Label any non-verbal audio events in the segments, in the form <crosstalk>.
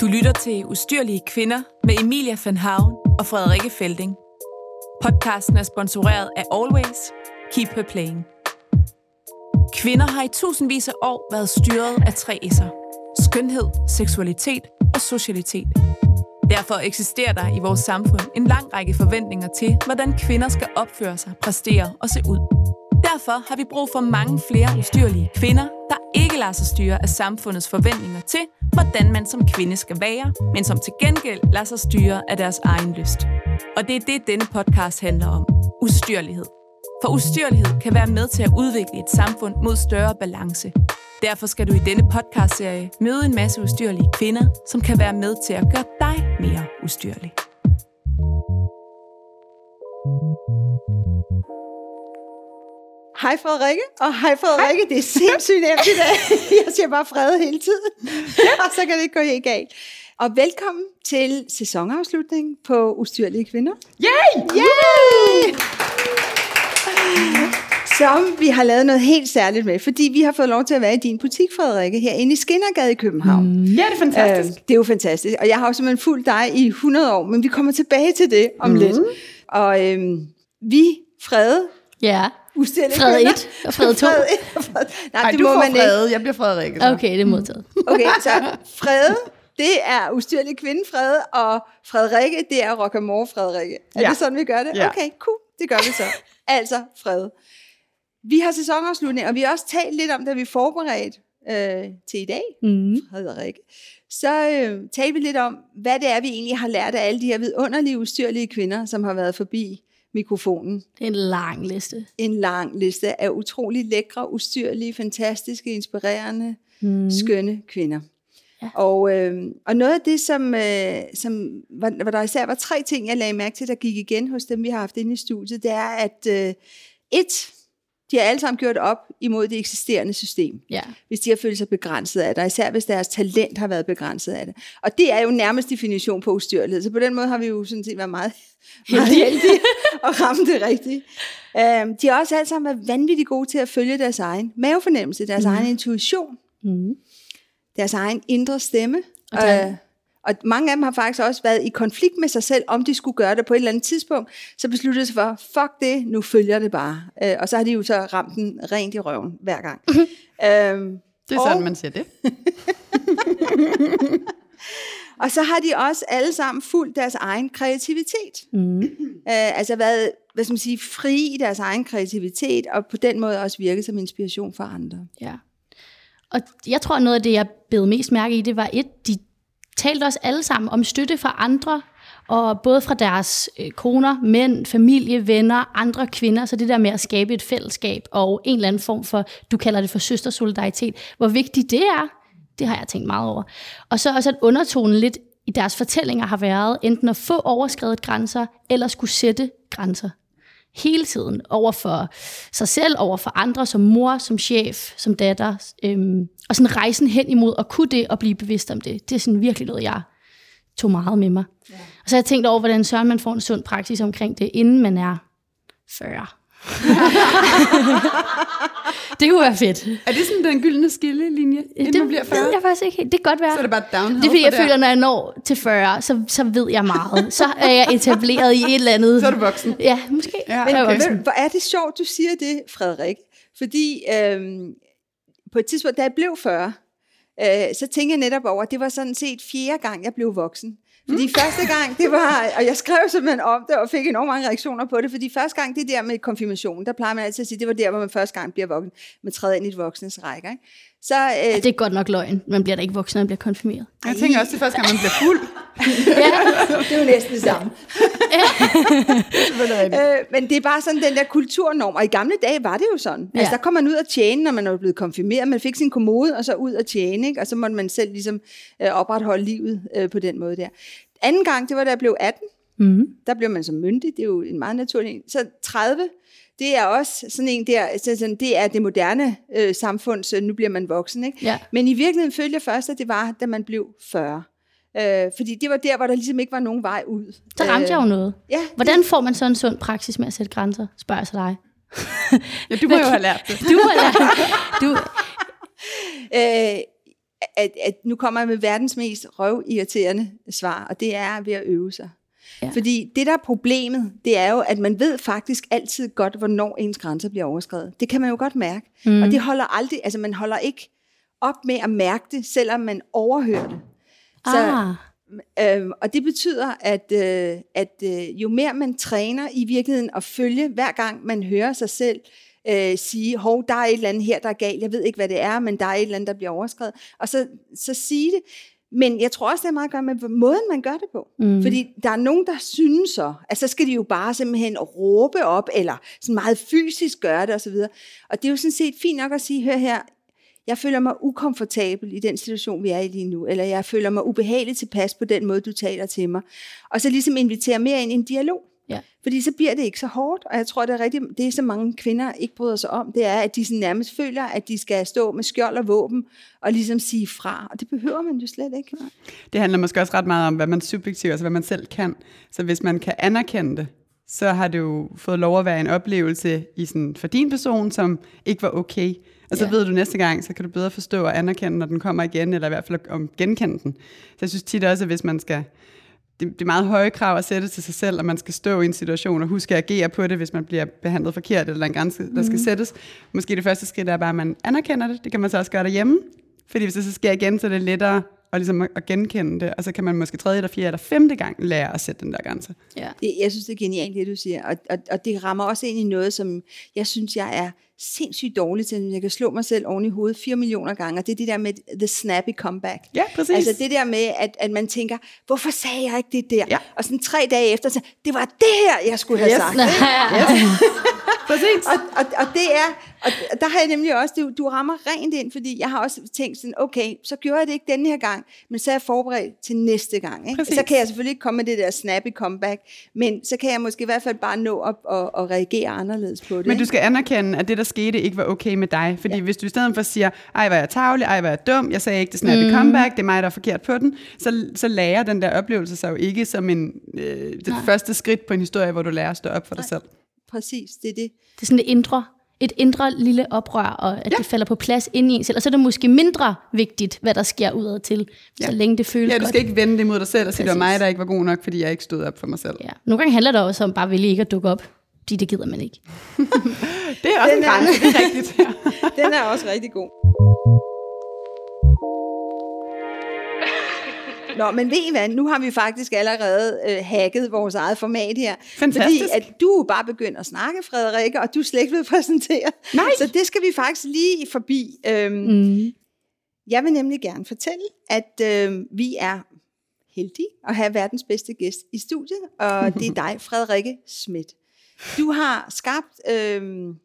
Du lytter til Ustyrlige Kvinder med Emilia van Havn og Frederikke Felding. Podcasten er sponsoreret af Always. Keep her playing. Kvinder har i tusindvis af år været styret af tre S'er. Skønhed, seksualitet og socialitet. Derfor eksisterer der i vores samfund en lang række forventninger til, hvordan kvinder skal opføre sig, præstere og se ud. Derfor har vi brug for mange flere ustyrlige kvinder, der ikke lader sig styre af samfundets forventninger til, hvordan man som kvinde skal være, men som til gengæld lader sig styre af deres egen lyst. Og det er det, denne podcast handler om. Ustyrlighed. For ustyrlighed kan være med til at udvikle et samfund mod større balance. Derfor skal du i denne podcastserie møde en masse ustyrlige kvinder, som kan være med til at gøre dig mere ustyrlig. Hej Frederikke, og hej Frederikke, hej. det er sindssygt nemt i dag. <laughs> Jeg siger bare fred hele tiden, <laughs> og så kan det ikke gå helt galt. Og velkommen til sæsonafslutningen på Ustyrlige Kvinder. Yay! Yay! Som vi har lavet noget helt særligt med, fordi vi har fået lov til at være i din butik, Frederikke, herinde i Skinnergade i København. Mm, ja, det er fantastisk. Øh, det er jo fantastisk, og jeg har jo simpelthen fulgt dig i 100 år, men vi kommer tilbage til det om mm. lidt. Og øhm, vi, Frede, Ja. Ustyrlige Frede kvinder. 1 <laughs> og Frede 2. Frede 1 og Frede. Nej, Ej, det du må får man ikke. Frede, jeg bliver Frederikke. Så. Okay, det er modtaget. <laughs> Okay, så Frede, det er ustyrlig kvinde Frede, og Frederikke, det er Rockamore Frederikke. Er Ja. det sådan, vi gør det? Ja. Okay, cool, det gør vi så. Altså, Frede. Vi har sæsonafslutning, og vi har også talt lidt om, da vi forberedte øh, til i dag, Mm. Frederikke, så øh, talte vi lidt om, hvad det er, vi egentlig har lært af alle de her vidunderlige, ustyrlige kvinder, som har været forbi mikrofonen. Det er en lang liste. En lang liste af utrolig lækre, ustyrlige, fantastiske, inspirerende, Mm. skønne kvinder. Ja. Og, øh, og noget af det, som, øh, som var, hvor der især var tre ting, jeg lagde mærke til, der gik igen hos dem, vi har haft inde i studiet, det er, at øh, et, de har alle sammen gjort op imod det eksisterende system, Ja. hvis de har følt sig begrænset af det, og især hvis deres talent har været begrænset af det. Og det er jo nærmest definition på ustyrlighed, så på den måde har vi jo sådan set været meget, meget heldige <laughs> og ramme det rigtigt. Um, de har også alle sammen været vanvittigt gode til at følge deres egen mavefornemmelse, deres mm. egen intuition, Mm. deres egen indre stemme. Og der- Øh, og mange af dem har faktisk også været i konflikt med sig selv, om de skulle gøre det på et eller andet tidspunkt. Så besluttede de sig for, fuck det, nu følger det bare. Øh, og så har de jo så ramt den rent i røven hver gang. øhm, Det er sådan, man siger det. <laughs> og så har de også alle sammen fulgt deres egen kreativitet. Mm. Øh, altså været, hvad skal man sige, fri i deres egen kreativitet, og på den måde også virket som inspiration for andre. Ja. Og jeg tror, noget af det, jeg bed mest mærke i, det var et, de talte også alle sammen om støtte fra andre, og både fra deres øh, koner, mænd, familie, venner, andre kvinder, så det der med at skabe et fællesskab og en eller anden form for, du kalder det for søstersolidaritet, hvor vigtigt det er, det har jeg tænkt meget over. Og så også at undertonen lidt i deres fortællinger har været enten at få overskrevet grænser, eller skulle sætte grænser hele tiden over for sig selv, over for andre, som mor, som chef, som datter. Øhm, og sådan rejsen hen imod at kunne det og blive bevidst om det. Det er sådan virkelig noget, jeg tog meget med mig. Ja. Og så har jeg tænkt over, hvordan søren man får en sund praksis omkring det, inden man er 40. <laughs> det kunne være fedt. Er det sådan den gyldne skillelinje, inden det man bliver 40? ved jeg faktisk ikke helt. Det kan godt være. Så er det bare downhill det er fordi, jeg der. føler, når jeg når til 40, så, så ved jeg meget. Så er jeg etableret i et eller andet. Så er du voksen. Ja, måske. Ja, Men Jeg er okay. voksen. hvor er det sjovt, du siger det, Frederik. Fordi øhm, på et tidspunkt, da jeg blev 40, øh, så tænkte jeg netop over, at det var sådan set fjerde gang, jeg blev voksen. Fordi mm. første gang, det var, og jeg skrev simpelthen om det, og fik enormt mange reaktioner på det, fordi første gang, det der med konfirmation, der plejer man altid at sige, det var der, hvor man første gang bliver voksen, man træder ind i et voksnes række. Ikke? Så øh, det er godt nok løgn. Man bliver da ikke voksen, man bliver konfirmeret. Jeg tænker også, det er første gang, man bliver fuld. Ja, det er jo næsten det samme. øh, men det er bare sådan den der kulturnorm, og i gamle dage var det jo sådan. Ja. Altså Ja. der kom man ud og tjene, når man var blevet konfirmeret, man fik sin kommode, og så ud og tjene, ikke? og så måtte man selv ligesom øh, opretholde livet øh, på den måde der. Anden gang, det var da jeg blev 18, mm. der blev man så myndig, det er jo en meget naturlig en. Så 30, det er også sådan en der, så sådan, det er det moderne øh, samfund, så nu bliver man voksen. Ikke? Ja. Men i virkeligheden følte jeg først, at det var, da man blev 40. Øh, fordi det var der, hvor der ligesom ikke var nogen vej ud. Så ramte jeg jo noget. Ja, Hvordan får man så en sund praksis med at sætte grænser? Spørger jeg så dig. <laughs> Ja, du må jo have lært det. Du, eller, du, <laughs> Øh, at, at nu kommer jeg med verdens mest røvirriterende svar, og det er ved at øve sig. Ja. Fordi det, der er problemet, det er jo, at man ved faktisk altid godt, hvornår ens grænser bliver overskrevet. Det kan man jo godt mærke. Mm. Og det holder aldrig, altså man holder ikke op med at mærke det, selvom man overhører det. Så, ah. Øhm, og det betyder, at, øh, at øh, jo mere man træner i virkeligheden at følge, hver gang man hører sig selv øh, sige, hov, der er et eller andet her, der er galt, jeg ved ikke, hvad det er, men der er et eller andet, der bliver overskrevet, og så, så sige det. Men jeg tror også, det er meget at gøre med måden, man gør det på. Mm. Fordi der er nogen, der synes så, at så skal de jo bare simpelthen råbe op, eller sådan meget fysisk gøre det osv. Og det er jo sådan set fint nok at sige, hør her, jeg føler mig ukomfortabel i den situation, vi er i lige nu, eller jeg føler mig ubehageligt tilpas på den måde, du taler til mig. Og så ligesom invitere mere ind i en dialog. Ja. Fordi så bliver det ikke så hårdt, og jeg tror, det er rigtigt, det som mange kvinder ikke bryder sig om, det er, at de sådan nærmest føler, at de skal stå med skjold og våben, og ligesom sige fra, og det behøver man jo slet ikke. Det handler måske også ret meget om, hvad man subjektivt, altså hvad man selv kan. Så hvis man kan anerkende det, så har det jo fået lov at være en oplevelse i sådan, for din person, som ikke var okay. Og så ja. ved du næste gang, så kan du bedre forstå og anerkende, når den kommer igen, eller i hvert fald om genkende den. Så jeg synes tit også, at hvis man skal det, det er meget høje krav at sætte til sig selv, at man skal stå i en situation og huske at agere på det, hvis man bliver behandlet forkert, eller en grænse, der skal mhm. sættes. Måske det første skridt er bare, at man anerkender det. Det kan man så også gøre derhjemme. Fordi hvis det så sker igen, så er det lettere at, ligesom at genkende det, og så kan man måske tredje, eller fjerde, eller femte gang lære at sætte den der grænse. Ja. Det, jeg synes, det er genialt, det du siger, og, og, og det rammer også ind i noget, som jeg synes, jeg er sindssygt dårlig til, jeg kan slå mig selv oven i hovedet 4 millioner gange, og det er det der med the snappy comeback. Ja, præcis. Altså det der med, at, at man tænker, hvorfor sagde jeg ikke det der? Ja. Og sådan tre dage efter, så, det var det her, jeg skulle have yes. sagt. <laughs> yes. Præcis. Og, og, og det er, og der har jeg nemlig også, du, du rammer rent ind, fordi jeg har også tænkt sådan, okay, så gjorde jeg det ikke denne her gang, men så er jeg forberedt til næste gang. Ikke? Så kan jeg selvfølgelig ikke komme med det der snappy comeback, men så kan jeg måske i hvert fald bare nå op og, og reagere anderledes på det. Men du skal anerkende, at det, der skete, ikke var okay med dig. Fordi ja. hvis du i stedet for siger, ej, var jeg tavlig, ej, var jeg dum, jeg sagde ikke det snappy mm. comeback, det er mig, der er forkert på den, så, så lærer den der oplevelse sig jo ikke som en, øh, det Nej. første skridt på en historie, hvor du lærer at stå op for Nej. dig selv. Præcis, det er det. Det er sådan det indre et indre lille oprør, og at ja. det falder på plads ind i en selv. Og så er det måske mindre vigtigt, hvad der sker udad til, ja. så længe det føles Ja, du skal godt. ikke vende det mod dig selv og sige, det var mig, der ikke var god nok, fordi jeg ikke stod op for mig selv. Ja. Nogle gange handler det også om bare at vælge ikke at dukke op, fordi det gider man ikke. <laughs> det er også Den en grænse, det er rigtigt. <laughs> Den er også rigtig god. Nå, men ved I hvad, nu har vi faktisk allerede øh, hacket vores eget format her. Fantastisk. Fordi at du bare begyndt at snakke, Frederikke, og du er slet ikke blevet <laughs> præsenteret. Nej. Så det skal vi faktisk lige forbi. Øhm, mm. Jeg vil nemlig gerne fortælle, at øh, vi er heldige at have verdens bedste gæst i studiet, og <laughs> det er dig, Frederikke Schmidt. Du har skabt øh,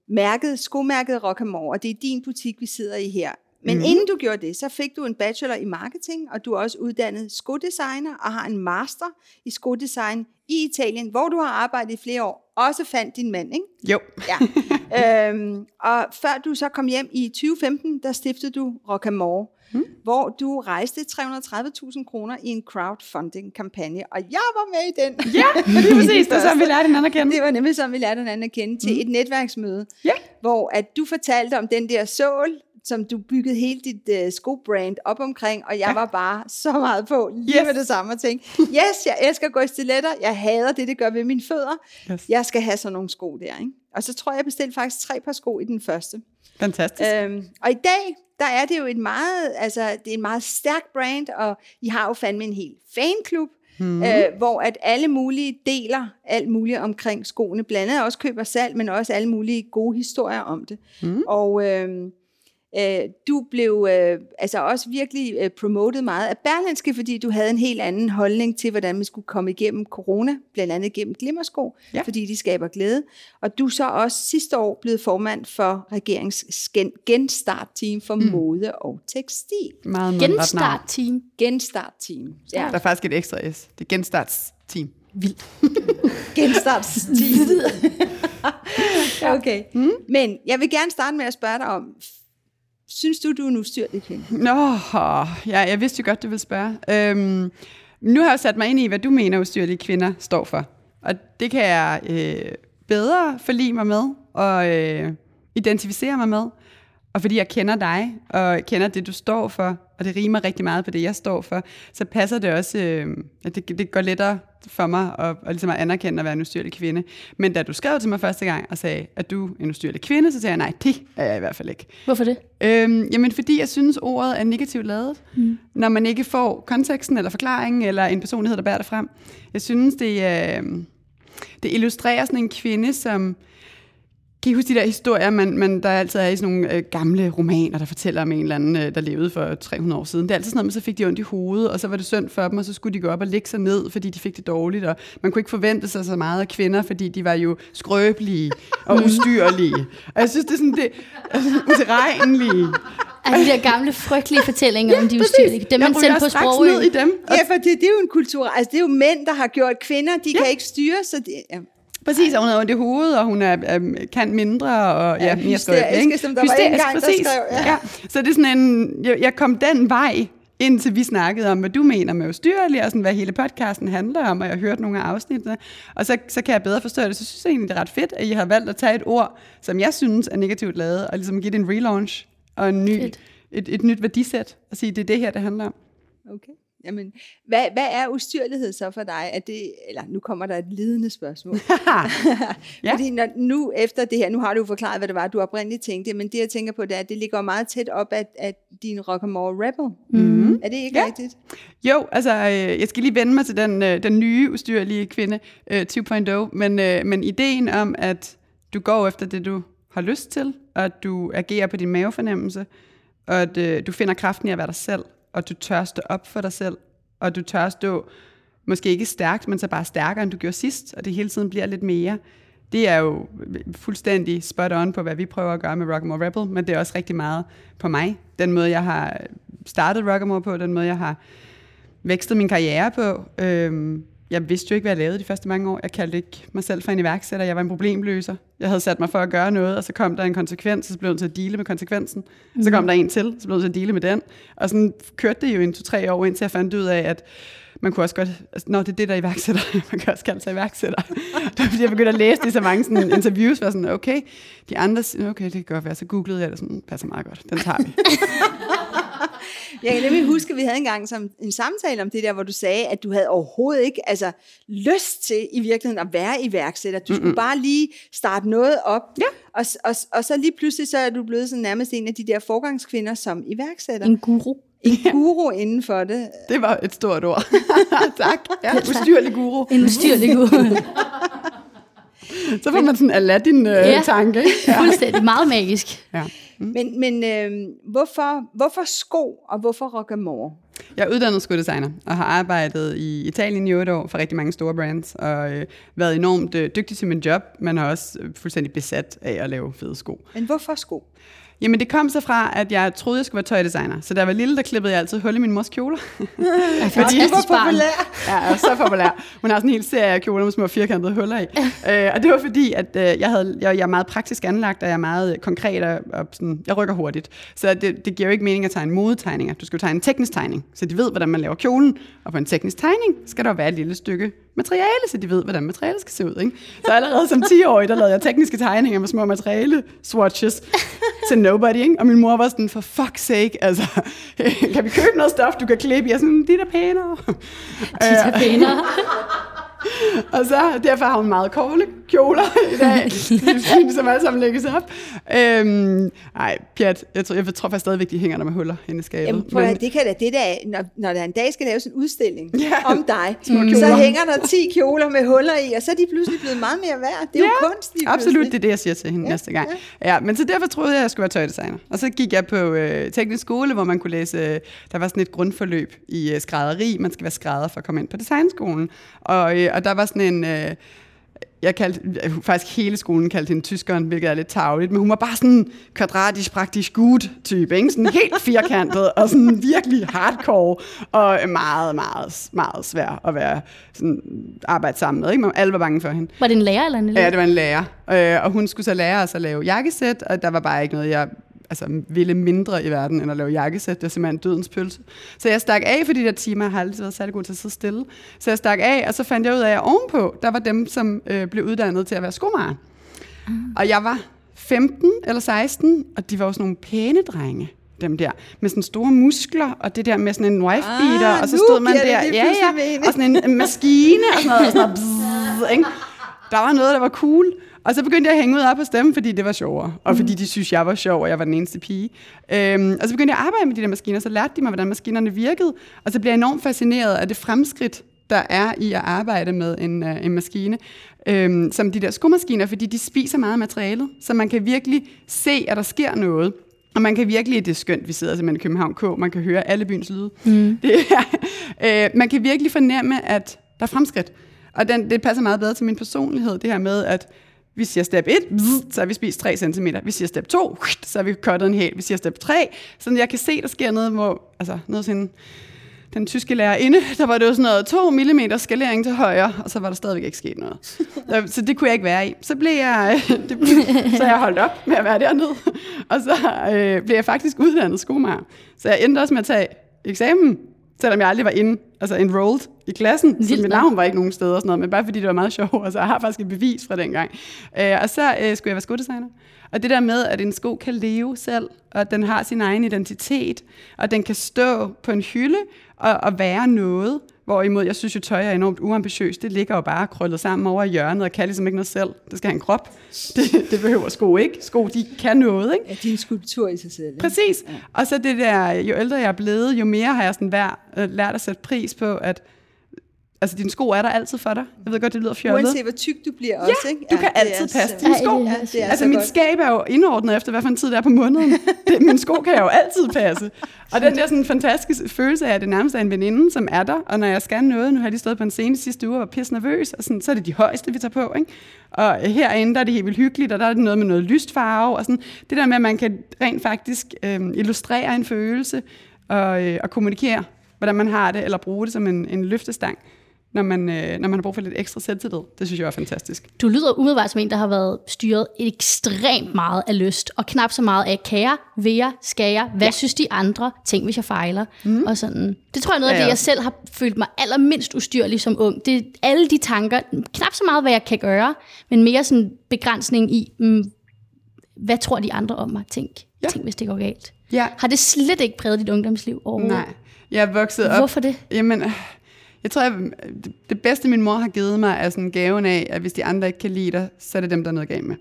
mærket, skomærket Rockamore, og det er din butik, vi sidder i her. Men mm. inden du gjorde det, så fik du en bachelor i marketing, og du er også uddannet skodesigner og har en master i skodesign i Italien, hvor du har arbejdet i flere år. Også fandt din mand, ikke? Jo. Ja. <laughs> øhm, og før du så kom hjem i 2015, der stiftede du Rockamore, mm. hvor du rejste 330.000 kroner i en crowdfunding-kampagne, og jeg var med i den. Ja, <laughs> det er præcis. Det var sådan, vi lærte hinanden at kende. Det var nemlig sådan, vi lærte hinanden at kende til mm. et netværksmøde, ja. hvor at du fortalte om den der sål, som du byggede hele dit uh, skobrand op omkring, og jeg ja. var bare så meget på lige yes. med det samme og tænkte, yes, jeg elsker at gå i stiletter, jeg hader det, det gør ved mine fødder, yes. jeg skal have sådan nogle sko der. Ikke? Og så tror jeg, jeg bestilte faktisk tre par sko i den første. Fantastisk. Øhm, og i dag, der er det jo et meget, altså, det er en meget stærk brand, og I har jo fandme en helt fanklub, Mm. Øh, hvor at alle mulige deler alt muligt omkring skoene, blandt andet også køber salg, men også alle mulige gode historier om det. Mm. Og øh, Øh, du blev øh, altså også virkelig øh, promotet meget af Berlinske, fordi du havde en helt anden holdning til, hvordan man skulle komme igennem corona, blandt andet gennem glimmersko, ja. fordi de skaber glæde. Og du så også sidste år blevet formand for regeringens genstart-team for mm. mode og tekstil. Meget genstart-team? Genstart-team, ja. Der er faktisk et ekstra S. Det er genstartsteam. Vildt. <laughs> Genstartsteam. <laughs> okay. Mm. Men jeg vil gerne starte med at spørge dig om, Synes du, du er en ustyrlig kvinde? Nå, ja, jeg vidste jo godt, du ville spørge. Øhm, nu har jeg sat mig ind i, hvad du mener, ustyrlige kvinder står for. Og det kan jeg øh, bedre forlige mig med og øh, identificere mig med. og fordi jeg kender dig, og kender det, du står for, og det rimer rigtig meget på det, jeg står for, så passer det også, øh, at det, det går lettere for mig at, at, ligesom at anerkende at være en ustyrlig kvinde. Men da du skrev til mig første gang og sagde, at du er en ustyrlig kvinde, så sagde jeg, nej, det er jeg i hvert fald ikke. Hvorfor det? Øhm, jamen, fordi jeg synes, ordet er negativt lavet, mm. når man ikke får konteksten eller forklaringen, eller en personlighed, der bærer det frem. Jeg synes, det, øh, det illustrerer sådan en kvinde, som kan I huske de der historier, man, man, der altid er i sådan nogle øh, gamle romaner, der fortæller om en eller anden, øh, der levede for 300 år siden? Det er altid sådan noget, men så fik de ondt i hovedet, og så var det synd for dem, og så skulle de gå op og lægge sig ned, fordi de fik det dårligt, og man kunne ikke forvente sig så meget af kvinder, fordi de var jo skrøbelige og ustyrlige. Og jeg synes, det er sådan, det er sådan utilregnelige. Altså de der gamle, frygtelige fortællinger ja, om de ustyrlige. Dem, man sendte på sprog. ned i dem. Ja, for det, det er jo en kultur. Altså, det er jo mænd, der har gjort kvinder, de ja. kan ikke styre, så det, ja. Præcis, og hun har ondt i hovedet, og hun er, er, kan mindre, og ja, ja mere skørt. Ikke? som der hysterisk, var en gang, præcis. der skrev. Ja. ja. Så det er sådan en, jeg, jeg kom den vej, indtil vi snakkede om, hvad du mener med ustyrlig, og sådan, hvad hele podcasten handler om, og jeg har hørt nogle af afsnittene. Og så, så kan jeg bedre forstå det. Så synes jeg egentlig, det er ret fedt, at I har valgt at tage et ord, som jeg synes er negativt lavet, og ligesom give det en relaunch og en ny, et, et nyt værdisæt, og sige, det er det her, det handler om. Okay. Jamen, hvad, hvad er ustyrlighed så for dig? Er det, eller nu kommer der et lidende spørgsmål. <laughs> ja. <laughs> Fordi når, nu efter det her, nu har du jo forklaret, hvad det var, du oprindeligt tænkte, men det jeg tænker på, det er, at det ligger meget tæt op af, af din Rock'n'More Rebel. Mm. Er det ikke ja. rigtigt? Jo, altså øh, jeg skal lige vende mig til den, øh, den nye ustyrlige kvinde øh, 2.0, men, øh, men ideen om, at du går efter det, du har lyst til, og at du agerer på din mavefornemmelse, og at øh, du finder kraften i at være dig selv, og du tør stå op for dig selv, og du tør stå, måske ikke stærkt, men så bare stærkere, end du gjorde sidst, og det hele tiden bliver lidt mere. Det er jo fuldstændig spot on på, hvad vi prøver at gøre med Rock'n'Roll Rebel, men det er også rigtig meget på mig. Den måde, jeg har startet Rock'n'Roll på, den måde, jeg har vækstet min karriere på. Øhm, jeg vidste jo ikke, hvad jeg lavede de første mange år. Jeg kaldte ikke mig selv for en iværksætter. Jeg var en problemløser. Jeg havde sat mig for at gøre noget, og så kom der en konsekvens, og så blev jeg til at dele med konsekvensen. Mm. Så kom mhm. der en til, så blev jeg til at dele med den. Og sådan kørte det jo en to-tre år, indtil jeg fandt ud af, at man kunne også godt, altså, nå, det er det, der er iværksætter. <laughs> Man kan også kalde sig iværksætter. det var fordi, jeg begyndte at læse de så mange sådan, interviews, var sådan, okay, de andre, okay, det kan godt være, så googlede jeg det sådan, passer meget godt, den tager vi. <laughs> Jeg kan nemlig huske, at vi havde engang som en samtale om det der, hvor du sagde, at du havde overhovedet ikke altså, lyst til i virkeligheden at være iværksætter. Du skulle Mm-mm. bare lige starte noget op. Ja. Og, og, og så lige pludselig så er du blevet sådan nærmest en af de der forgangskvinder som iværksætter. En guru. En guru inden for det. Det var et stort ord. <laughs> tak. Ja, ustyrlig guru. En ustyrlig guru. <laughs> så får man sådan Aladdin-tanke. Øh, ja, fuldstændig. Meget magisk. Ja. Mm. Men, men øh, hvorfor, hvorfor sko, og hvorfor Rockamore? Jeg er uddannet skodesigner og har arbejdet i Italien i otte år for rigtig mange store brands, og øh, været enormt øh, dygtig til min job, men har også øh, fuldstændig besat af at lave fede sko. Men hvorfor sko? Jamen det kom så fra, at jeg troede, jeg skulle være tøjdesigner. Så da jeg var lille, der klippede jeg altid hul i min mors kjoler. <laughs> Fordi jeg var populær. Ja, så populær. Hun har sådan en hel serie af kjoler med små firkantede huller i. <laughs> øh, og det var fordi, at øh, jeg, havde, jeg, jeg er meget praktisk anlagt, og jeg er meget konkret, og, og sådan, jeg rykker hurtigt. Så det, det giver jo ikke mening at tegne modetegninger. Du skal jo tegne en teknisk tegning, så de ved, hvordan man laver kjolen. Og på en teknisk tegning skal der være et lille stykke materiale, så de ved, hvordan materialet skal se ud. Ikke? Så allerede som 10-årig, der lavede jeg tekniske tegninger med små materiale swatches til nobody. Ikke? Og min mor var sådan, for fuck's sake, altså, kan vi købe noget stof, du kan klippe? Jeg er sådan, de er pænere. De er pænere. Og så derfor har hun meget korte kjoler i dag, <laughs> som alle sammen lægges op. Øhm, ej, Pjat, jeg tror, jeg tror faktisk stadigvæk, de hænger der med huller inde i skabet. Jamen, prøv, Men, det kan da, det der, når, når der en dag skal laves en udstilling ja, om dig, så hænger der 10 kjoler med huller i, og så er de pludselig blevet meget mere værd. Det er ja, jo kunst. Lige absolut, det er det, jeg siger til hende ja, næste gang. Ja. ja. men så derfor troede jeg, at jeg skulle være tøjdesigner. Og så gik jeg på øh, teknisk skole, hvor man kunne læse, øh, der var sådan et grundforløb i øh, skrædderi. Man skal være skrædder for at komme ind på designskolen. Og, øh, og der var sådan en... Øh, jeg kaldte, faktisk hele skolen kaldte hende tyskeren, hvilket er lidt tageligt, men hun var bare sådan kvadratisk, praktisk gut type, ikke? Sådan helt firkantet og sådan virkelig hardcore og meget, meget, meget svær at være sådan, arbejde sammen med, ikke? Alle var bange for hende. Var det en lærer eller en elev? Ja, det var en lærer. Øh, og hun skulle så lære os at lave jakkesæt, og der var bare ikke noget, jeg altså, ville mindre i verden, end at lave jakkesæt. Det er simpelthen dødens pølse. Så jeg stak af for de der timer. Jeg har altid været særlig god til at sidde stille. Så jeg stak af, og så fandt jeg ud af, at ovenpå, der var dem, som øh, blev uddannet til at være skomager. Mm. Og jeg var 15 eller 16, og de var sådan nogle pæne drenge dem der, med sådan store muskler, og det der med sådan en wife beater, Ah, og så stod man der, ja, ja, mening. og sådan en, en maskine, og sådan noget, og sådan noget bzzz, ikke? Der var noget, der var cool. Og så begyndte jeg at hænge ud op på stemmen, fordi det var sjovere. Og fordi de synes, jeg var sjov, og jeg var den eneste pige. Øhm, og så begyndte jeg at arbejde med de der maskiner, så lærte de mig, hvordan maskinerne virkede. Og så blev jeg enormt fascineret af det fremskridt, der er i at arbejde med en, øh, en maskine, øhm, som de der skomaskiner, fordi de spiser meget af materialet, så man kan virkelig se, at der sker noget. Og man kan virkelig, det er skønt, vi sidder simpelthen i København K, man kan høre alle byens lyde. Mm. <laughs> Det er, øh, man kan virkelig fornemme, at der er fremskridt. Og den, det passer meget bedre til min personlighed, det her med, at vi siger step 1, så har vi spist 3 cm. Vi siger step 2, så har vi cuttet en hel. Vi siger step 3, så jeg kan se, der sker noget, hvor, altså noget sådan, den tyske lærerinde, der var det jo sådan noget 2 mm skalering til højre, og så var der stadigvæk ikke sket noget. Så, så det kunne jeg ikke være i. Så blev jeg, øh, <laughs> det, så jeg holdt op med at være dernede, og så øh, blev jeg faktisk uddannet skomager. Så jeg endte også med at tage eksamen, selvom jeg aldrig var inde, altså enrolled i klassen. Så Vildt mit nok. navn var ikke nogen steder og sådan noget, men bare fordi det var meget sjovt, og <laughs> så jeg har faktisk et bevis fra dengang. Øh, og så øh, skulle jeg være skodesigner. Og det der med, at en sko kan leve selv, og at den har sin egen identitet, og den kan stå på en hylde og, og være noget, Hvorimod, jeg synes jo, tøj er enormt uambitiøst. Det ligger jo bare krøllet sammen over i hjørnet, og kan ligesom ikke noget selv. Det skal have en krop. <laughs> Det, det behøver sko ikke. Sko, de kan noget, ikke? Ja, det er en skulptur i sig selv. ikke? Præcis. Og så det der, jo ældre jeg er blevet, jo mere har jeg sådan vær, øh, lært at sætte pris på, at altså, dine sko er der altid for dig. Jeg ved godt, det lyder fjollet. Uanset hvor tyk du bliver også, ikke? du kan altid passe så- dine sko. Ja, det er Altså, så mit godt. skab er jo indordnet efter, hvad for en tid det er på måneden. <laughs> Det, mine sko kan jeg jo altid passe. Og den der sådan fantastiske følelse af, at det nærmest er en veninde, som er der. Og når jeg skal noget, nu har jeg lige stået på en scene sidste uge og var pisse nervøs, og sådan, så er det de højeste, vi tager på. Ikke? Og herinde, der er det helt vildt hyggeligt, og der er det noget med noget lyst farve. Og sådan. Det der med, at man kan rent faktisk øh, illustrere en følelse og, øh, og kommunikere, hvordan man har det, eller bruge det som en, en løftestang, når man, øh, når man har brug for lidt ekstra selvtillid. Det synes jeg er fantastisk. Du lyder umiddelbart som en, der har været styret ekstremt meget af lyst, og knap så meget af kære, vil jeg, skal jeg, hvad ja. synes de andre, tænk hvis jeg fejler, mm. og sådan. Det tror jeg er noget af Ja, det, ja. jeg selv har følt mig allermindst ustyrlig som ung. Det er alle de tanker, knap så meget, hvad jeg kan gøre, men mere sådan begrænsning i, mm, hvad tror de andre om mig, tænk, ja. Tænk hvis det går galt. Ja. Har det slet ikke præget dit ungdomsliv overhovedet? Nej, jeg er vokset op. Hvorfor det? Jamen, jeg tror, jeg, det- det bedste, min mor har givet mig, er sådan gaven af, at hvis de andre ikke kan lide dig, så er det dem, der er noget galt med.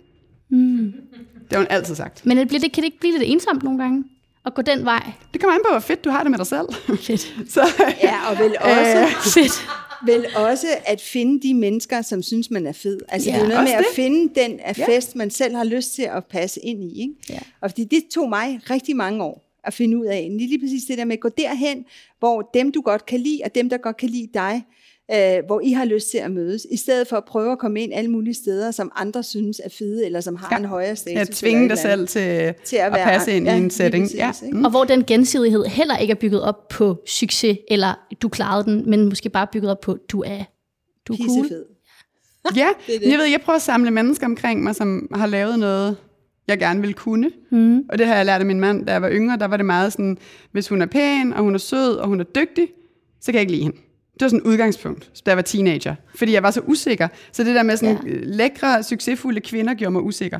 Mm. Det har hun altid sagt. Men det bliver det, kan det ikke blive lidt ensomt nogle gange? At gå den vej? Det kommer an på, hvor fedt du har det med dig selv. Fedt. <laughs> så, Ja, og vel også, Øh. <laughs> Fedt. vel også at finde de mennesker, som synes, man er fed. Altså, Ja. det er noget med Også at det. finde den af Ja. fest, man selv har lyst til at passe ind i. Ikke? Ja. Og fordi det tog mig rigtig mange år at finde ud af. Lige, lige præcis det der med at gå derhen, hvor dem, du godt kan lide, og dem, der godt kan lide dig, øh, hvor I har lyst til at mødes, i stedet for at prøve at komme ind alle mulige steder, som andre synes er fede, eller som har Ja. en højere status. eller tvinge dig selv til, Til at at, være- passe ind ja, i en setting. præcis, ja. Mm. Og hvor den gensidighed heller ikke er bygget op på succes, eller du klarede den, men måske bare bygget op på, du er, du er cool. Ja, <laughs> Det er det. jeg ved, jeg prøver at samle mennesker omkring mig, som har lavet noget, jeg gerne vil kunne. Mm. Og det har jeg lært af min mand, da jeg var yngre. Der var det meget sådan, hvis hun er pæn, og hun er sød, og hun er dygtig, så kan jeg ikke lide hende. Det var sådan et udgangspunkt, da jeg var teenager. Fordi jeg var så usikker. Så det der med sådan ja. lækre, succesfulde kvinder gjorde mig usikker.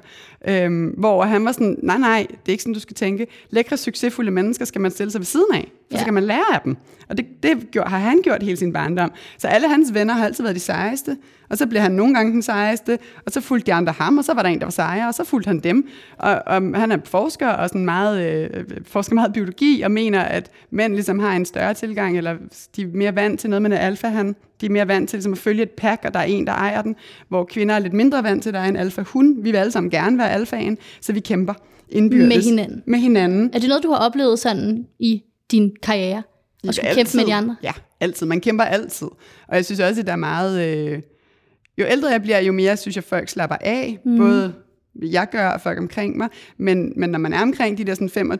Øhm, hvor han var sådan, nej, nej, det er ikke sådan, du skal tænke. Lækre, succesfulde mennesker skal man stille sig ved siden af. For Ja. så kan man lære af dem. Og det, det gjorde, har han gjort hele sin barndom. Så alle hans venner har altid været de sejeste. Og så blev han nogle gange den sejeste, og så fulgte de andre ham, og så var der en, der var sejere, og så fulgte han dem. Og, og han er forsker, og sådan meget, øh, forsker meget biologi, og mener, at mænd ligesom har en større tilgang, eller de er mere vant til noget med en alfa han. De er mere vant til ligesom at følge et pack, og der er en, der ejer den, hvor kvinder er lidt mindre vant til, at der er en alfa hun. Vi vil alle sammen gerne være alfaen, så vi kæmper indbyrdes. Med hinanden. Med hinanden. Er det noget, du har oplevet sådan i din karriere? At skulle kæmpe med de andre? Ja, altid. Man kæmper altid. Og jeg synes også, at der er meget... Øh, jo ældre jeg bliver, jo mere synes jeg, folk slapper af. Mm. Både jeg gør og folk omkring mig. Men, men når man er omkring de der sådan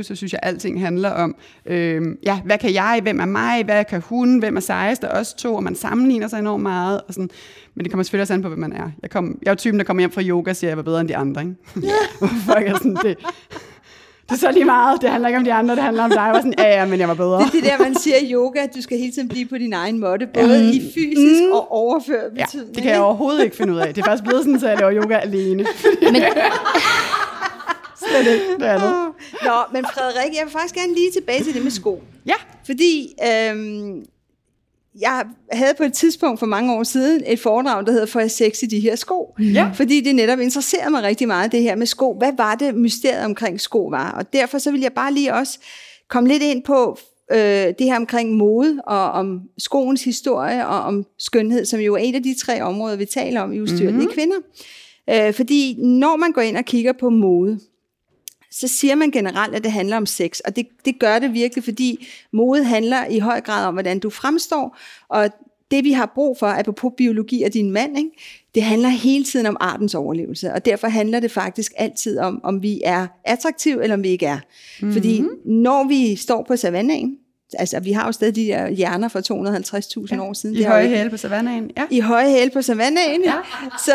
25-27, så synes jeg, at alting handler om, øh, ja, hvad kan jeg, hvem er mig, hvad kan hun, hvem er sejest, og os to, og man sammenligner sig enormt meget. Og sådan. Men det kommer selvfølgelig også an på, hvad man er. Jeg, kom, jeg er jo typen, der kommer hjem fra yoga og siger, at jeg var bedre end de andre. Ikke? <laughs> <laughs> Ja. folk er sådan, det, det er så lige meget. Det handler ikke om de andre, det handler om dig. Jeg var sådan, ja, ja, men jeg var bedre. Det er det der, man siger i yoga, at du skal hele tiden blive på din egen måde, både mm. i fysisk mm. og overført Ja, betydning. det kan jeg overhovedet ikke finde ud af. Det er faktisk blevet sådan, så jeg laver yoga alene. Men, <laughs> Slet ikke det andet. Nå, men Frederik, jeg vil faktisk gerne lige tilbage til det med sko. Ja, Fordi øhm, jeg havde på et tidspunkt for mange år siden et foredrag, der hedder For sex i de her sko. Ja. Fordi det netop interesserede mig rigtig meget, det her med sko. Hvad var det, mysteriet omkring sko var? Og derfor så vil jeg bare lige også komme lidt ind på øh, det her omkring mode, og om skoens historie, og om skønhed, som jo er et af de tre områder, vi taler om i ustyrlige mm-hmm. kvinder. Øh, fordi når man går ind og kigger på mode, så siger man generelt, at det handler om sex. Og det, det gør det virkelig, fordi mode handler i høj grad om, hvordan du fremstår. Og det vi har brug for, apropos biologi og din mand, ikke? det handler hele tiden om artens overlevelse. Og derfor handler det faktisk altid om, om vi er attraktive, eller om vi ikke er. Mm-hmm. Fordi når vi står på savannen, altså vi har jo stadig de der hjerner fra 250.000 ja, år siden. i høje ikke- hæle på savannaen. Ja. i høje hæle på savannen, ja. så,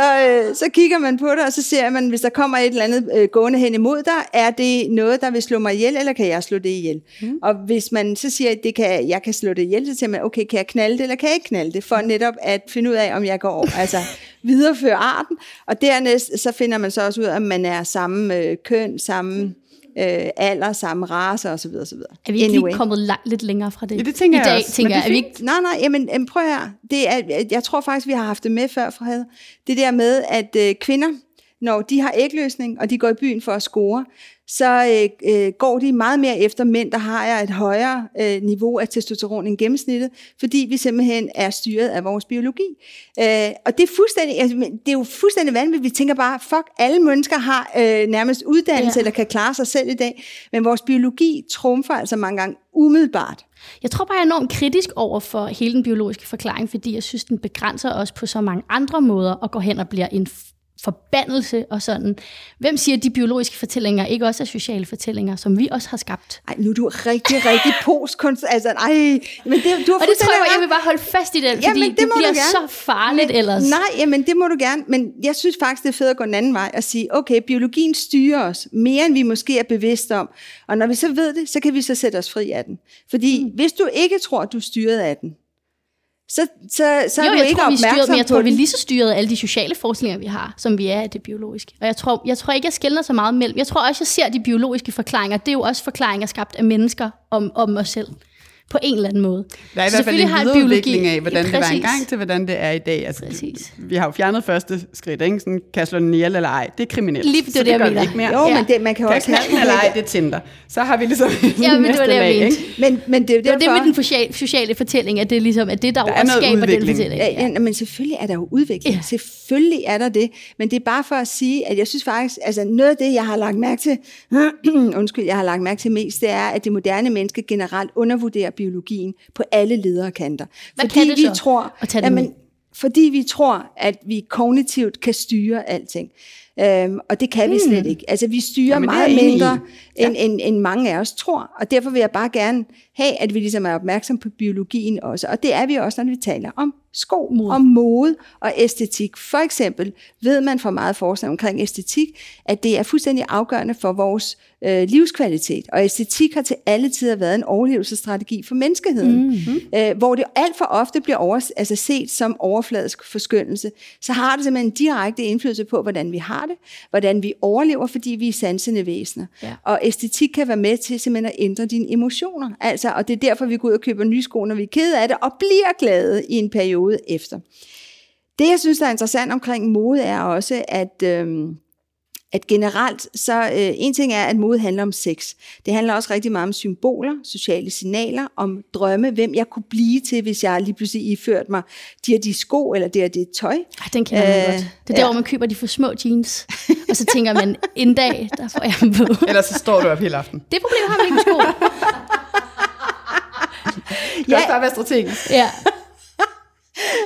øh, så kigger man på det, og så ser man, hvis der kommer et eller andet øh, gående hen imod dig, er det noget, der vil slå mig ihjel, eller kan jeg slå det ihjel? Mm. Og hvis man så siger, at det kan, jeg kan slå det ihjel, så siger man, okay, kan jeg knalde det, eller kan jeg ikke knalde det? For netop at finde ud af, om jeg går over, altså videreføre arten. Og dernæst, så finder man så også ud af, om man er samme øh, køn, samme øh, alder, samme race, osv. osv. er vi ikke anyway. lige kommet langt, lidt længere fra det? Ja, det tænker I jeg dag, også, men tænker det jeg. er vi ikke, Nej, nej, jamen, jamen prøv her. Det er, jeg tror faktisk, vi har haft det med før, Fred. Det der med, at øh, kvinder, når de har ægløsning, og de går i byen for at score, så øh, øh, går de meget mere efter mænd, der har et højere øh, niveau af testosteron end gennemsnittet, fordi vi simpelthen er styret af vores biologi. Øh, og det er, fuldstændig, altså, det er jo fuldstændig vanvittigt. Vi tænker bare, fuck, alle mennesker har øh, nærmest uddannelse, Ja. eller kan klare sig selv i dag, men vores biologi trumfer altså mange gange umiddelbart. Jeg tror bare, jeg er enormt kritisk over for hele den biologiske forklaring, fordi jeg synes, den begrænser os på så mange andre måder og går hen og bliver en forbandelse og sådan. Hvem siger, at de biologiske fortællinger ikke også er sociale fortællinger, som vi også har skabt? Ej, nu er du rigtig, rigtig postkunst. Altså, ej, men det, du har Og det tror jeg, jeg vil bare holde fast i den, fordi Jamen, det, det bliver så farligt men, ellers. Nej, jamen det må du gerne. Men jeg synes faktisk, det er fedt at gå den anden vej og sige, okay, biologien styrer os mere, end vi måske er bevidste om. Og når vi så ved det, så kan vi så sætte os fri af den. Fordi mm. hvis du ikke tror, du er styret af den, så, så, så jo, er du jeg ikke tror, vi er styret, opmærksom men jeg tror, vi er lige så styret af alle de sociale forestillinger, vi har, som vi er af det biologiske. Og jeg tror, jeg tror ikke, jeg skældner så meget mellem. Jeg tror også, jeg ser de biologiske forklaringer. Det er jo også forklaringer skabt af mennesker om, om os selv. På en eller anden måde. Der er i Så hvert fald en selvfølgelig har videreudvikling af, hvordan det var Præcis. engang til, hvordan det er i dag. Altså, Præcis. Vi har jo fjernet første skridt, ikke? Sådan, kan jeg slå den ihjel eller ej? Det er kriminelt. Lige det så er det, jeg gør vi ikke mere. Jo, Ja. men det, man kan jo Kan også den eller ej? Det er Tinder. Så har vi ligesom Ja, men det var det, jeg lag, mente. ikke? Men, men det er jo Det var det derfor- med den sociale, sociale fortælling, at det er ligesom, at det, der, Der er også skaber den udvikling. fortælling. Ja, ja, men selvfølgelig er der jo udvikling. Ja. Selvfølgelig er der det. Men det er bare for at sige, at jeg synes faktisk, altså noget af det, jeg har lagt mærke til, <clears throat> undskyld, jeg har lagt mærke til mest, det er, at det moderne menneske generelt undervurderer biologien på alle lederkanter. Hvad fordi kan det vi så tror, at tage det med? fordi vi tror, at vi kognitivt kan styre alting. Øhm, og det kan vi Hmm. slet ikke. Altså, vi styrer Jamen, meget mindre, end, end, end mange af os tror. Og derfor vil jeg bare gerne have, at vi ligesom er opmærksom på biologien også. Og det er vi også, når vi taler om sko, mode. om mode og æstetik. For eksempel ved man fra meget forskning omkring æstetik, at det er fuldstændig afgørende for vores øh, livskvalitet. Og æstetik har til alle tider været en overlevelsesstrategi for menneskeheden. Mm-hmm. Øh, hvor det alt for ofte bliver over, altså set som overfladisk forskyndelse, så har det simpelthen en direkte indflydelse på, hvordan vi har det, hvordan vi overlever, fordi vi er sansende væsener. Ja. Og æstetik kan være med til simpelthen at ændre dine emotioner. Altså, og det er derfor, vi går ud og køber nye sko, når vi er kede af det, og bliver glade i en periode efter. Det, jeg synes, der er interessant omkring mode, er også, at... Øhm, at generelt, så øh, en ting er, at mode handler om sex. Det handler også rigtig meget om symboler, sociale signaler, om drømme, hvem jeg kunne blive til, hvis jeg lige pludselig iført mig de og de sko, eller det og det tøj. Ej, den kender man Øh, godt. Det er der, ja. hvor man køber de for små jeans, <laughs> og så tænker man, en dag, der får jeg dem på. Ellers så står du op hele aften. Det problem har man ikke med sko. <laughs> Det kan også bare være strategisk. Ja.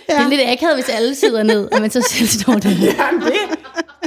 Det er lidt akavet, hvis alle sidder ned, og man så selv står der. <laughs> Jamen, det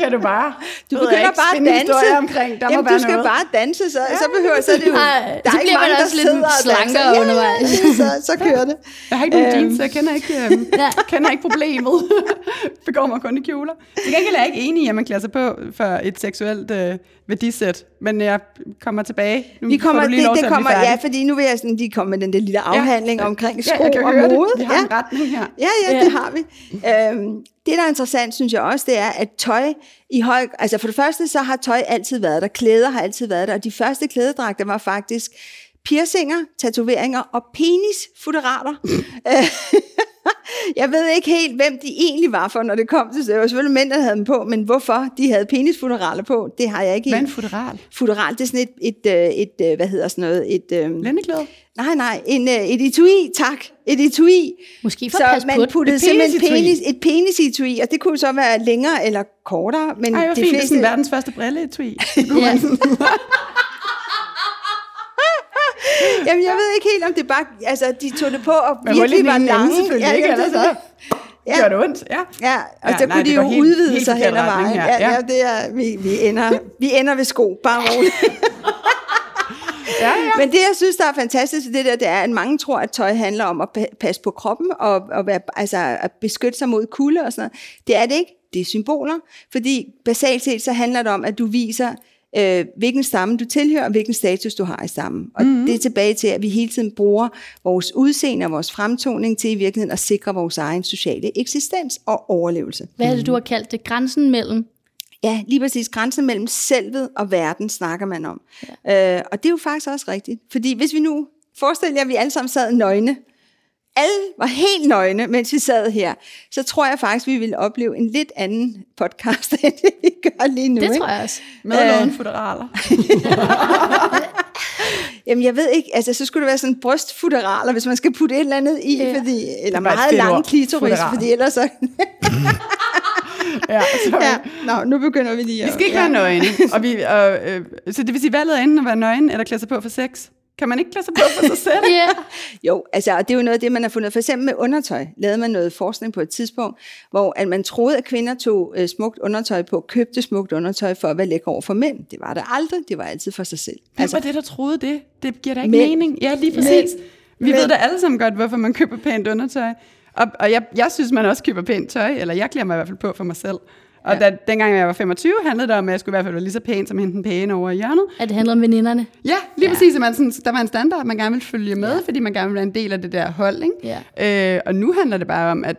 kan du bare. Du begynder ikke, bare at danse. Omkring. Der må Jamen, være du skal noget. bare danse, så, så behøver så det jo... Ej, der så er ikke bliver man mange, der også lidt sidder slankere Ja, undervejs. så, så kører det. Jeg har ikke nogen Øhm. jeans, så jeg kender ikke, øhm, Ja. kender ikke problemet. <laughs> Begår mig kun i kjoler. Til gengæld er jeg ikke enig i, at man klæder sig på for et seksuelt øh, værdisæt. Men jeg kommer tilbage. Nu Vi kommer, får du lige det, lov til det blive kommer, ja, fordi nu vil jeg sådan, de komme med den der lille afhandling Ja. omkring Ja, sko jeg kan og høre mode. det. Vi har ja. en retning her. Ja, ja, Ja. det har vi. Øhm, det, der er interessant, synes jeg også, det er, at tøj i høj... Altså for det første, så har tøj altid været der. Klæder har altid været der. Og de første klædedragter var faktisk piercinger, tatoveringer og penisfutterater. <laughs> Øh, <laughs> jeg ved ikke helt, hvem de egentlig var for, når det kom til det. Var selvfølgelig mænd, der havde dem på, men hvorfor de havde penisfutteraler på, det har jeg ikke Hvad en helt. futural? Futural, det er sådan et, et, øh, et, øh, hvad hedder sådan noget, et... øhm, Lændeklæder? Nej, nej, en, øh, et etui, tak. Et etui. Måske for så at på man det. puttede Et simpelthen penisetui. penis, et penisetui, og det kunne så være længere eller kortere, men Ej, hvor de fint. Det er fleste... sådan verdens første brilleetui. <laughs> <laughs> Ja. Jamen, jeg ved ikke helt, om det bare... Altså, de tog det på, og i virkelig var lange. selvfølgelig, ikke? Ellers det- så Ja. gør det ondt. Ja. Ja, og Ja, så nej, kunne de jo helt- udvide helt sig hen ad vejen. Ja, Ja. ja, det er, vi, vi, ender, vi ender ved sko, bare roligt. <laughs> Ja, ja. Men det, jeg synes, der er fantastisk det der, det er, at mange tror, at tøj handler om at pa- passe på kroppen og, og være, altså, at beskytte sig mod kulde og sådan noget. Det er det ikke. Det er symboler. Fordi basalt set, så handler det om, at du viser, øh, hvilken stamme du tilhører, og hvilken status du har i stammen. Og mm-hmm. det er tilbage til, at vi hele tiden bruger vores udseende og vores fremtoning til i virkeligheden at sikre vores egen sociale eksistens og overlevelse. Hvad er det, du har kaldt det? Grænsen mellem? Ja, lige præcis. Grænsen mellem selvet og verden snakker man om. Ja. Øh, og det er jo faktisk også rigtigt. Fordi hvis vi nu forestiller jer, at vi alle sammen sad nøgne, alle var helt nøgne, mens vi sad her, så tror jeg faktisk, vi ville opleve en lidt anden podcast, <laughs> end det vi gør lige nu. Det ikke? tror jeg også. Med Øh. nogle futuraler. <laughs> Jamen jeg ved ikke, altså så skulle det være sådan brystfutteraler, hvis man skal putte et eller andet i, Ja. fordi, eller meget lang klitoris, Futteral. fordi ellers så... <laughs> Ja, sorry. ja, Nå, nu begynder vi lige Vi at... skal ikke ja. være nøgne. Og vi, og, øh, så det vil sige, valget er enten at være nøgen, eller klæde sig på for sex. Kan man ikke klæde sig på for sig selv? <laughs> Ja. Jo, altså, og det er jo noget af det, man har fundet. For eksempel med undertøj lavede man noget forskning på et tidspunkt, hvor at man troede, at kvinder tog øh, smukt undertøj på, købte smukt undertøj for at være lækker over for mænd. Det var det aldrig, det var altid for sig selv. Hvem var det, der troede det? Det giver da ikke Mænd. mening. Ja, lige præcis. Vi Mænd. ved da alle sammen godt, hvorfor man køber pænt undertøj. Og, og jeg, jeg synes, man også køber pænt tøj, eller jeg klæder mig i hvert fald på for mig selv. Og Ja. da, dengang jeg var 25, handlede det om, at jeg skulle i hvert fald være lige så pæn som hende den pæne over i hjørnet. At det handler om veninderne. Ja, lige Ja. præcis. at Man sådan, der var en standard, man gerne ville følge med, ja. fordi man gerne ville være en del af det der hold. Ikke? Ja. Øh, og nu handler det bare om, at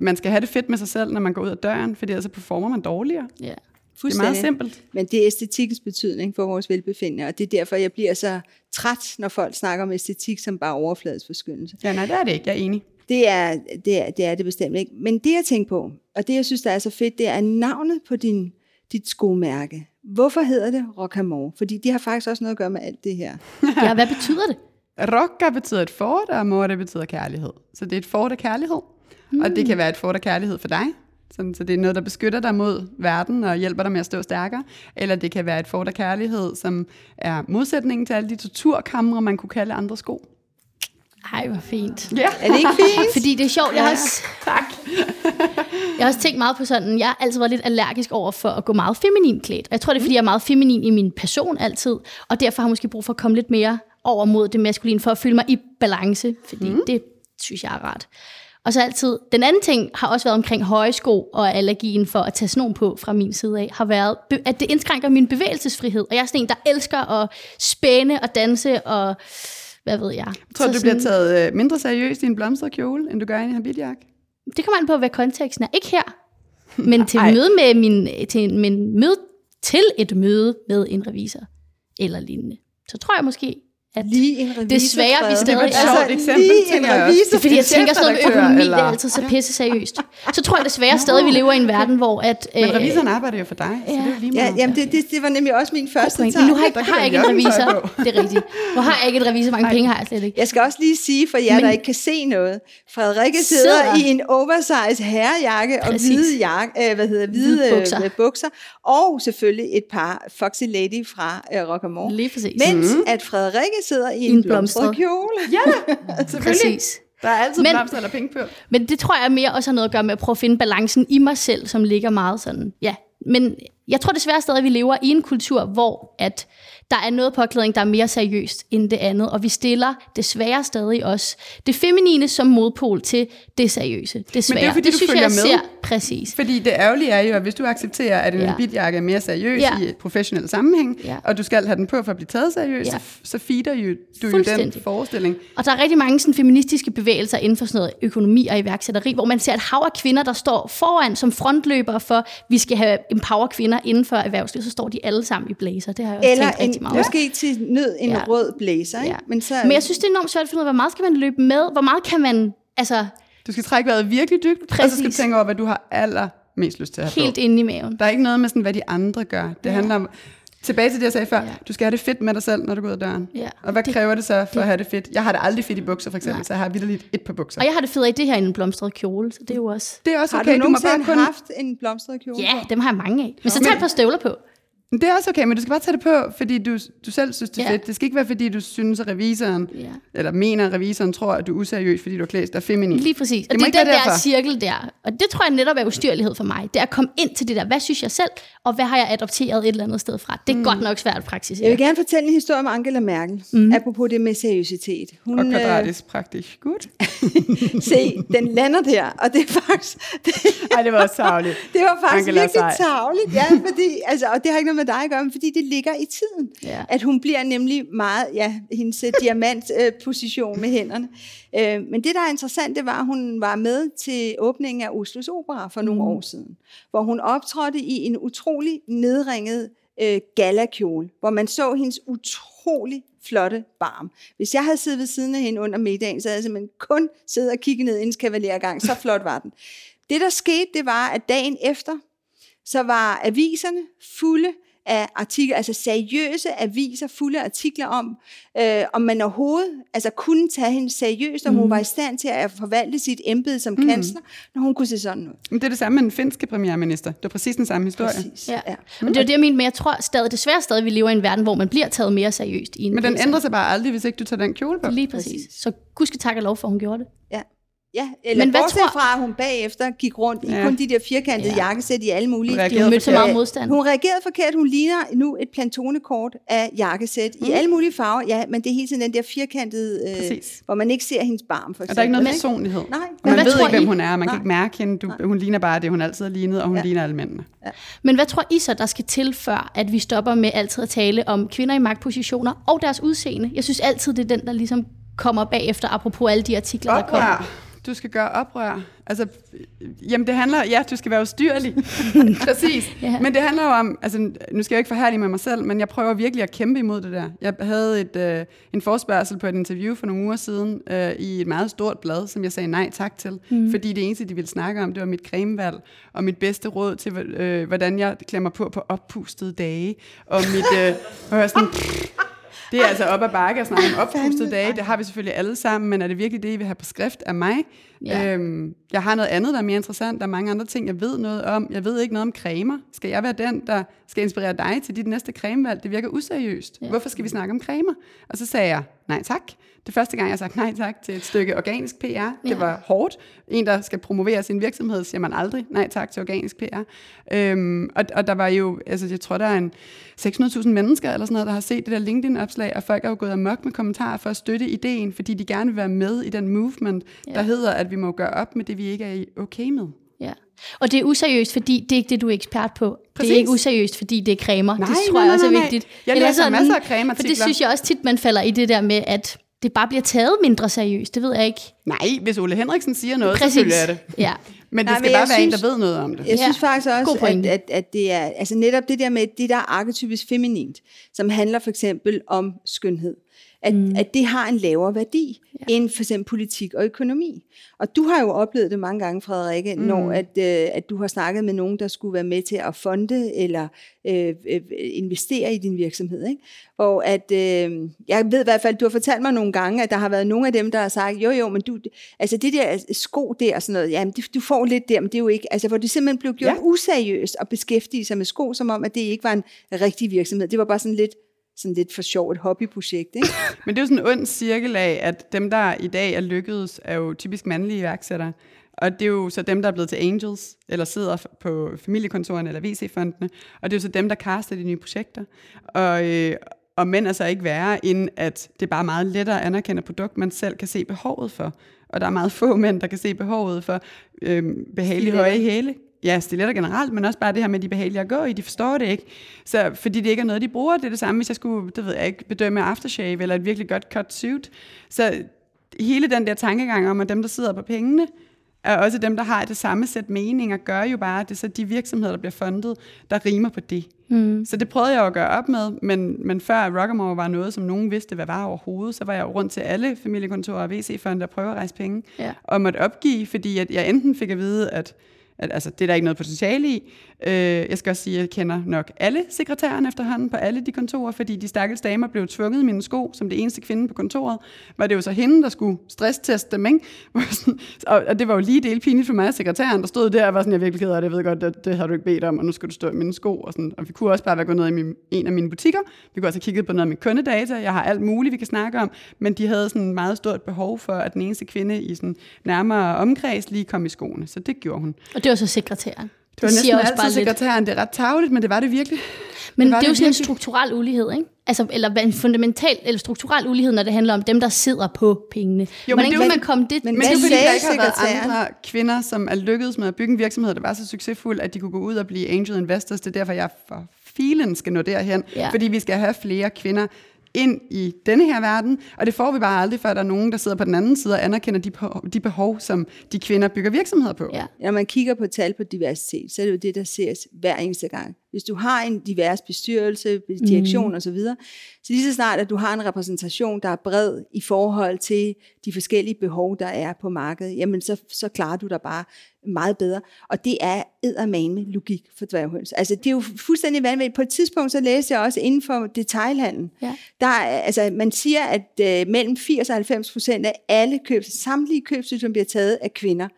man skal have det fedt med sig selv, når man går ud af døren, fordi ellers så performer man dårligere. Ja. Det er meget simpelt. Men det er æstetikkens betydning for vores velbefindende, og det er derfor, jeg bliver så træt, når folk snakker om æstetik som bare overfladisk forskyndelse. Ja, nej, det er det ikke. Jeg er enig. Det er, det, er, det er det bestemt ikke. Men det jeg tænker på, og det jeg synes, der er så fedt, det er navnet på din, dit skomærke. Hvorfor hedder det Rockamore? Fordi de har faktisk også noget at gøre med alt det her. <laughs> ja, hvad betyder det? Rocka betyder et fort, og mor, det betyder kærlighed. Så det er et fort af kærlighed. Mm. Og det kan være et fort af kærlighed for dig. Sådan, så det er noget, der beskytter dig mod verden og hjælper dig med at stå stærkere. Eller det kan være et fort af kærlighed, som er modsætningen til alle de torturkamre, man kunne kalde andre sko. Ej, hvor fint. Ja, Er det ikke fint? Fordi det er sjovt, jeg har, også, tak. jeg har også tænkt meget på sådan, jeg har altid været lidt allergisk over for at gå meget feminin klædt. Og jeg tror, det er, fordi jeg er meget feminin i min person altid, og derfor har jeg måske brug for at komme lidt mere over mod det maskuline, for at føle mig i balance, fordi mm. det synes jeg er rart. Og så altid, den anden ting har også været omkring høje sko og allergien for at tage snoen på fra min side af, har været, at det indskrænker min bevægelsesfrihed. Og jeg er sådan en, der elsker at spænde og danse og hvad ved jeg. Tror du, Så du bliver taget øh, mindre seriøst i en blomstret kjole, end du gør i en habitjakke? det kommer an på, hvad konteksten er. Ikke her, men <laughs> til Ej. møde med min, til, men møde til et møde med en revisor eller lignende. Så tror jeg måske, at Lige en revisor, Desværre, vi stadig- Det er et Altså, eksempel, lige en revisor. det er fordi, jeg tænker sådan noget med økonomi, det eller- er altid så pisse seriøst. Så tror jeg desværre stadig, vi lever i en verden, hvor at... Men øh, revisoren arbejder jo for dig, så det er jo lige Ja, meget. jamen det, det, det var nemlig også min første tanke. Men nu har jeg, har jeg ikke en revisor. Det er rigtigt. Nu har jeg ikke en revisor. Mange penge har jeg slet ikke. Jeg skal også lige sige, for jer, Men- der ikke kan se noget, Frederikke sidder, Sidder. i en oversize herrejakke og hvide, jakke, øh, hvad hedder, hvide, Hvide bukser. bukser. bukser, og selvfølgelig et par Foxy Lady fra øh, Rockamore. Lige præcis. Mens at Frederikke sidder i en, en blomstret kjole. Ja, <laughs> selvfølgelig. Præcis. Der er altid Men- blomster eller penge på. Men det tror jeg mere også har noget at gøre med at prøve at finde balancen i mig selv, som ligger meget sådan, ja. Men jeg tror desværre stadig, at vi lever i en kultur, hvor at der er noget påklædning, der er mere seriøst end det andet, og vi stiller desværre stadig også det feminine som modpol til det seriøse. Desværre. fordi, det du synes følger jeg med. ser præcis. Fordi det ærgerlige er jo, at hvis du accepterer, at en Ja. ja. bitjakke er mere seriøs Ja. i et professionel sammenhæng, Ja. og du skal have den på for at blive taget seriøst, Ja. så, så feeder jo, du jo den Fuldstændig. forestilling. Og der er rigtig mange sådan, feministiske bevægelser inden for sådan noget økonomi og iværksætteri, hvor man ser et hav af kvinder, der står foran som frontløbere for, at vi skal have empower kvinder inden for erhvervslivet, så står de alle sammen i blazer. Det har jeg også Eller tænkt rigtig en, meget over. måske til nød en Ja. ja. rød blazer. Ikke? Ja. Men, så, Men jeg synes, det er enormt svært at finde ud af, hvor meget skal man løbe med? Hvor meget kan man, altså Du skal trække vejret virkelig dybt, og så skal du Præcis. tænke over, hvad du har allermest lyst til at have helt på. inde i maven? Der er ikke noget med, sådan, hvad de andre gør. Det Ja. handler om... Tilbage til det, jeg sagde før. Ja. Du skal have det fedt med dig selv, når du går ud af døren. Ja. Og hvad Det- det, kræver det så for at have det fedt? Jeg har det aldrig fedt i bukser, for eksempel, Nej. så jeg har vildt et par bukser. Og jeg har det fedt i det her i en blomstret kjole, så det er jo også... Det er også har okay. du Du, må bare nogensinde kun... haft en blomstret kjole? Ja, dem har jeg mange af. Men så tag et par støvler på. Det er også okay, men du skal bare tage det på, fordi du, du selv synes, det er Ja. fedt. Det skal ikke være, fordi du synes, at revisoren, Ja. eller mener, at revisoren tror, at du er useriøs, fordi du har klædt dig feminin. Lige præcis. Og Det det, er den der derfor. cirkel der. Og det tror jeg netop er ustyrlighed for mig. Det er at komme ind til det der, hvad synes jeg selv, og hvad har jeg adopteret et eller andet sted fra. Det er mm. godt nok svært at praktisere. Jeg vil gerne fortælle en historie om Angela Merkel, mm. apropos det med seriøsitet. Hun, Og kvadratisk praktisk. Godt. Øh, <laughs> se, den lander der, og det er faktisk... Det, Ej, det var også savligt. <laughs> det var faktisk Angela er virkelig sej. tavligt, ja, fordi, altså, og det har ikke noget med dig at gøre, men fordi det ligger i tiden. Ja. At hun bliver nemlig meget, ja, hendes øh, diamantposition med hænderne. Øh, men det, der er interessant, det var, at hun var med til åbningen af Oslos Opera for nogle år siden, hvor hun optrådte i en utrolig nedringet øh, galakjole, hvor man så hendes utrolig flotte barm. Hvis jeg havde siddet ved siden af hende under middagen, så havde jeg simpelthen kun siddet og kigget ned i hendes kavalergang. Så flot var den. Det, der skete, det var, at dagen efter, så var aviserne fulde af artikler, altså seriøse aviser fulde af artikler om, øh, om man overhovedet altså kunne tage hende seriøst, om mm. hun var i stand til at forvalte sit embede som mm. kansler, når hun kunne se sådan ud. Men det er det samme med den finske premierminister. Det var præcis den samme historie. Præcis. Ja. Ja. Og det er det, jeg mener, men jeg tror stadig, desværre stadig, vi lever i en verden, hvor man bliver taget mere seriøst. I en Men den ændrer sig bare aldrig, hvis ikke du tager den kjole på. Lige præcis. Så gud skal takke og lov for, at hun gjorde det. Ja. Ja, eller Men hvad tror- fra, at hun bagefter gik rundt i Ja. kun de der firkantede Ja. jakkesæt i alle mulige... Hun De har reagerede mødt så meget modstand. Hun reagerede forkert. Hun ligner nu et plantonekort af jakkesæt mm. i alle mulige farver. Ja, men det er hele tiden den der firkantede, øh, Præcis. hvor man ikke ser hendes barm, for eksempel. Og der er ikke noget personlighed. Nej. Og Men man hvad ved tror ikke, hvem I? hun er. Man Nej. kan ikke mærke hende. Du, hun ligner bare det, hun altid har lignet, og hun Ja. ja. ligner alle mændene. Men hvad tror I så, der skal til, før at vi stopper med altid at tale om kvinder i magtpositioner og deres udseende? Jeg synes altid, det er den, der ligesom kommer bagefter, apropos alle de artikler, der kommer. Oprør. Du skal gøre oprør. Altså, jamen det handler, ja, du skal være ustyrlig. <laughs> Præcis. Ja. Men det handler jo om, altså nu skal jeg ikke forhærlige med mig selv, men jeg prøver virkelig at kæmpe imod det der. Jeg havde et, øh, en forspørgsel på et interview for nogle uger siden øh, i et meget stort blad, som jeg sagde nej tak til. Mm. Fordi det eneste, de ville snakke om, det var mit cremevalg, og mit bedste råd til, øh, hvordan jeg klemmer på på oppustede dage, og mit, øh, og jeg sådan, det er altså op ad bakke at snakke om oppustede dage. Det har vi selvfølgelig alle sammen, men er det virkelig det, I vil have på skrift af mig? Ja. Øhm, jeg har noget andet, der er mere interessant. Der er mange andre ting, jeg ved noget om. Jeg ved ikke noget om cremer. Skal jeg være den, der skal inspirere dig til dit næste cremevalg? Det virker useriøst. Ja. Hvorfor skal vi snakke om cremer? Og så sagde jeg, nej tak. Det første gang, jeg sagt nej tak til et stykke organisk PR. Ja. Det var hårdt. En, der skal promovere sin virksomhed, siger man aldrig nej tak til organisk PR. Øhm, og, og der var jo, altså jeg tror, der er en 600.000 mennesker eller sådan noget, der har set det der LinkedIn-opslag, og folk er jo gået amok med kommentarer for at støtte ideen, fordi de gerne vil være med i den movement, Ja. der hedder, at vi må gøre op med det, vi ikke er okay med. Ja. Og det er useriøst, fordi det er ikke det, du er ekspert på. Præcis. Det er ikke useriøst, fordi det er cremer. Nej, det tror nej, jeg også er nej, nej. vigtigt. Jeg Eller læser masser af For cremeartikler. det synes jeg også tit, man falder i det der med, at det bare bliver taget mindre seriøst. Det ved jeg ikke. Nej, hvis Ole Henriksen siger noget, så Præcis. følger jeg det. Ja. Men det Nej, skal men bare være en, synes- der ved noget om det. Jeg synes faktisk også, at, at, at det er altså netop det der med det, der er arketypisk feminint, som handler for eksempel om skønhed. At, mm. at det har en lavere værdi ja. end for eksempel politik og økonomi. Og du har jo oplevet det mange gange, Frederikke, mm. når at, øh, at du har snakket med nogen, der skulle være med til at fonde eller øh, øh, investere i din virksomhed. Ikke? Hvor at, øh, jeg ved i hvert fald, du har fortalt mig nogle gange, at der har været nogle af dem, der har sagt, jo jo, men du, altså det der sko der og sådan noget, jamen du, du får lidt der, men det er jo ikke, altså hvor det simpelthen blev gjort. Ja. useriøst at beskæftige sig med sko, som om, at det ikke var en rigtig virksomhed. Det var bare sådan lidt sådan lidt for sjov et hobbyprojekt. Ikke? <laughs> Men det er jo sådan en ond cirkel af, at dem, der i dag er lykkedes, er jo typisk mandlige iværksættere. Og det er jo så dem, der er blevet til angels, eller sidder på familiekontorerne eller VC-fondene, og det er jo så dem, der kaster de nye projekter. Og, øh, og mænd er så ikke værre, end at det er bare meget lettere at anerkende et produkt, man selv kan se behovet for. Og der er meget få mænd, der kan se behovet for øh, behagelige høje hæle. Ja, stiletter generelt, men også bare det her med, de behagelige at gå i, de forstår det ikke. Så fordi det ikke er noget, de bruger, det er det samme, hvis jeg skulle, det ved jeg ikke, bedømme aftershave eller et virkelig godt cut suit. Så hele den der tankegang om, at dem, der sidder på pengene, er også dem, der har det samme sæt meninger, gør jo bare, at det er så de virksomheder, der bliver fundet, der rimer på det. Mm. Så det prøvede jeg jo at gøre op med, men, men før Rockamore var noget, som nogen vidste, hvad var overhovedet, så var jeg jo rundt til alle familiekontorer og VC-fonde, der prøver at rejse penge, ja. og måtte opgive, fordi at jeg enten fik at vide, at at, altså, det er der ikke noget potentiale i. Øh, jeg skal også sige, at jeg kender nok alle sekretærerne efterhånden på alle de kontorer, fordi de stakkels damer blev tvunget i mine sko, som det eneste kvinde på kontoret. Var det jo så hende, der skulle stressteste dem, ikke? <laughs> og, og det var jo lige del pinligt for mig, at sekretæren, der stod der og var sådan, jeg virkelig ked af det, jeg ved godt, det, det har du ikke bedt om, og nu skal du stå i mine sko. Og, sådan. og vi kunne også bare være gået ned i min, en af mine butikker. Vi kunne også have kigget på noget af min kundedata. Jeg har alt muligt, vi kan snakke om, men de havde sådan meget stort behov for, at den eneste kvinde i sådan nærmere omkreds lige kom i skoene. Så det gjorde hun. Og det var så sekretæren. Det var det næsten også altid sekretæren. Det er ret tageligt, men det var det virkelig. Men det, det er jo sådan virkelig. en strukturel ulighed, ikke? Altså, eller en fundamental eller strukturel ulighed, når det handler om dem, der sidder på pengene. Jo, Hvordan kan man komme det Men, men det er fordi, der ikke har været andre kvinder, som er lykkedes med at bygge en virksomhed, der var så succesfuld, at de kunne gå ud og blive angel investors. Det er derfor, jeg for filen skal nå derhen. Ja. Fordi vi skal have flere kvinder, ind i denne her verden, og det får vi bare aldrig, før der er nogen, der sidder på den anden side og anerkender de, de behov, som de kvinder bygger virksomheder på. Ja. Når man kigger på tal på diversitet, så er det jo det, der ses hver eneste gang. Hvis du har en divers bestyrelse, direktion mm. osv., så lige så snart, at du har en repræsentation, der er bred i forhold til de forskellige behov, der er på markedet, jamen så, så klarer du dig bare meget bedre. Og det er eddermame logik for dværghøns. Altså det er jo fuldstændig vanvittigt. På et tidspunkt så læste jeg også inden for detailhandlen. Ja. Der, altså, man siger, at uh, mellem 80 og 90 procent af alle køb, samtlige købsydsom bliver taget af kvinder.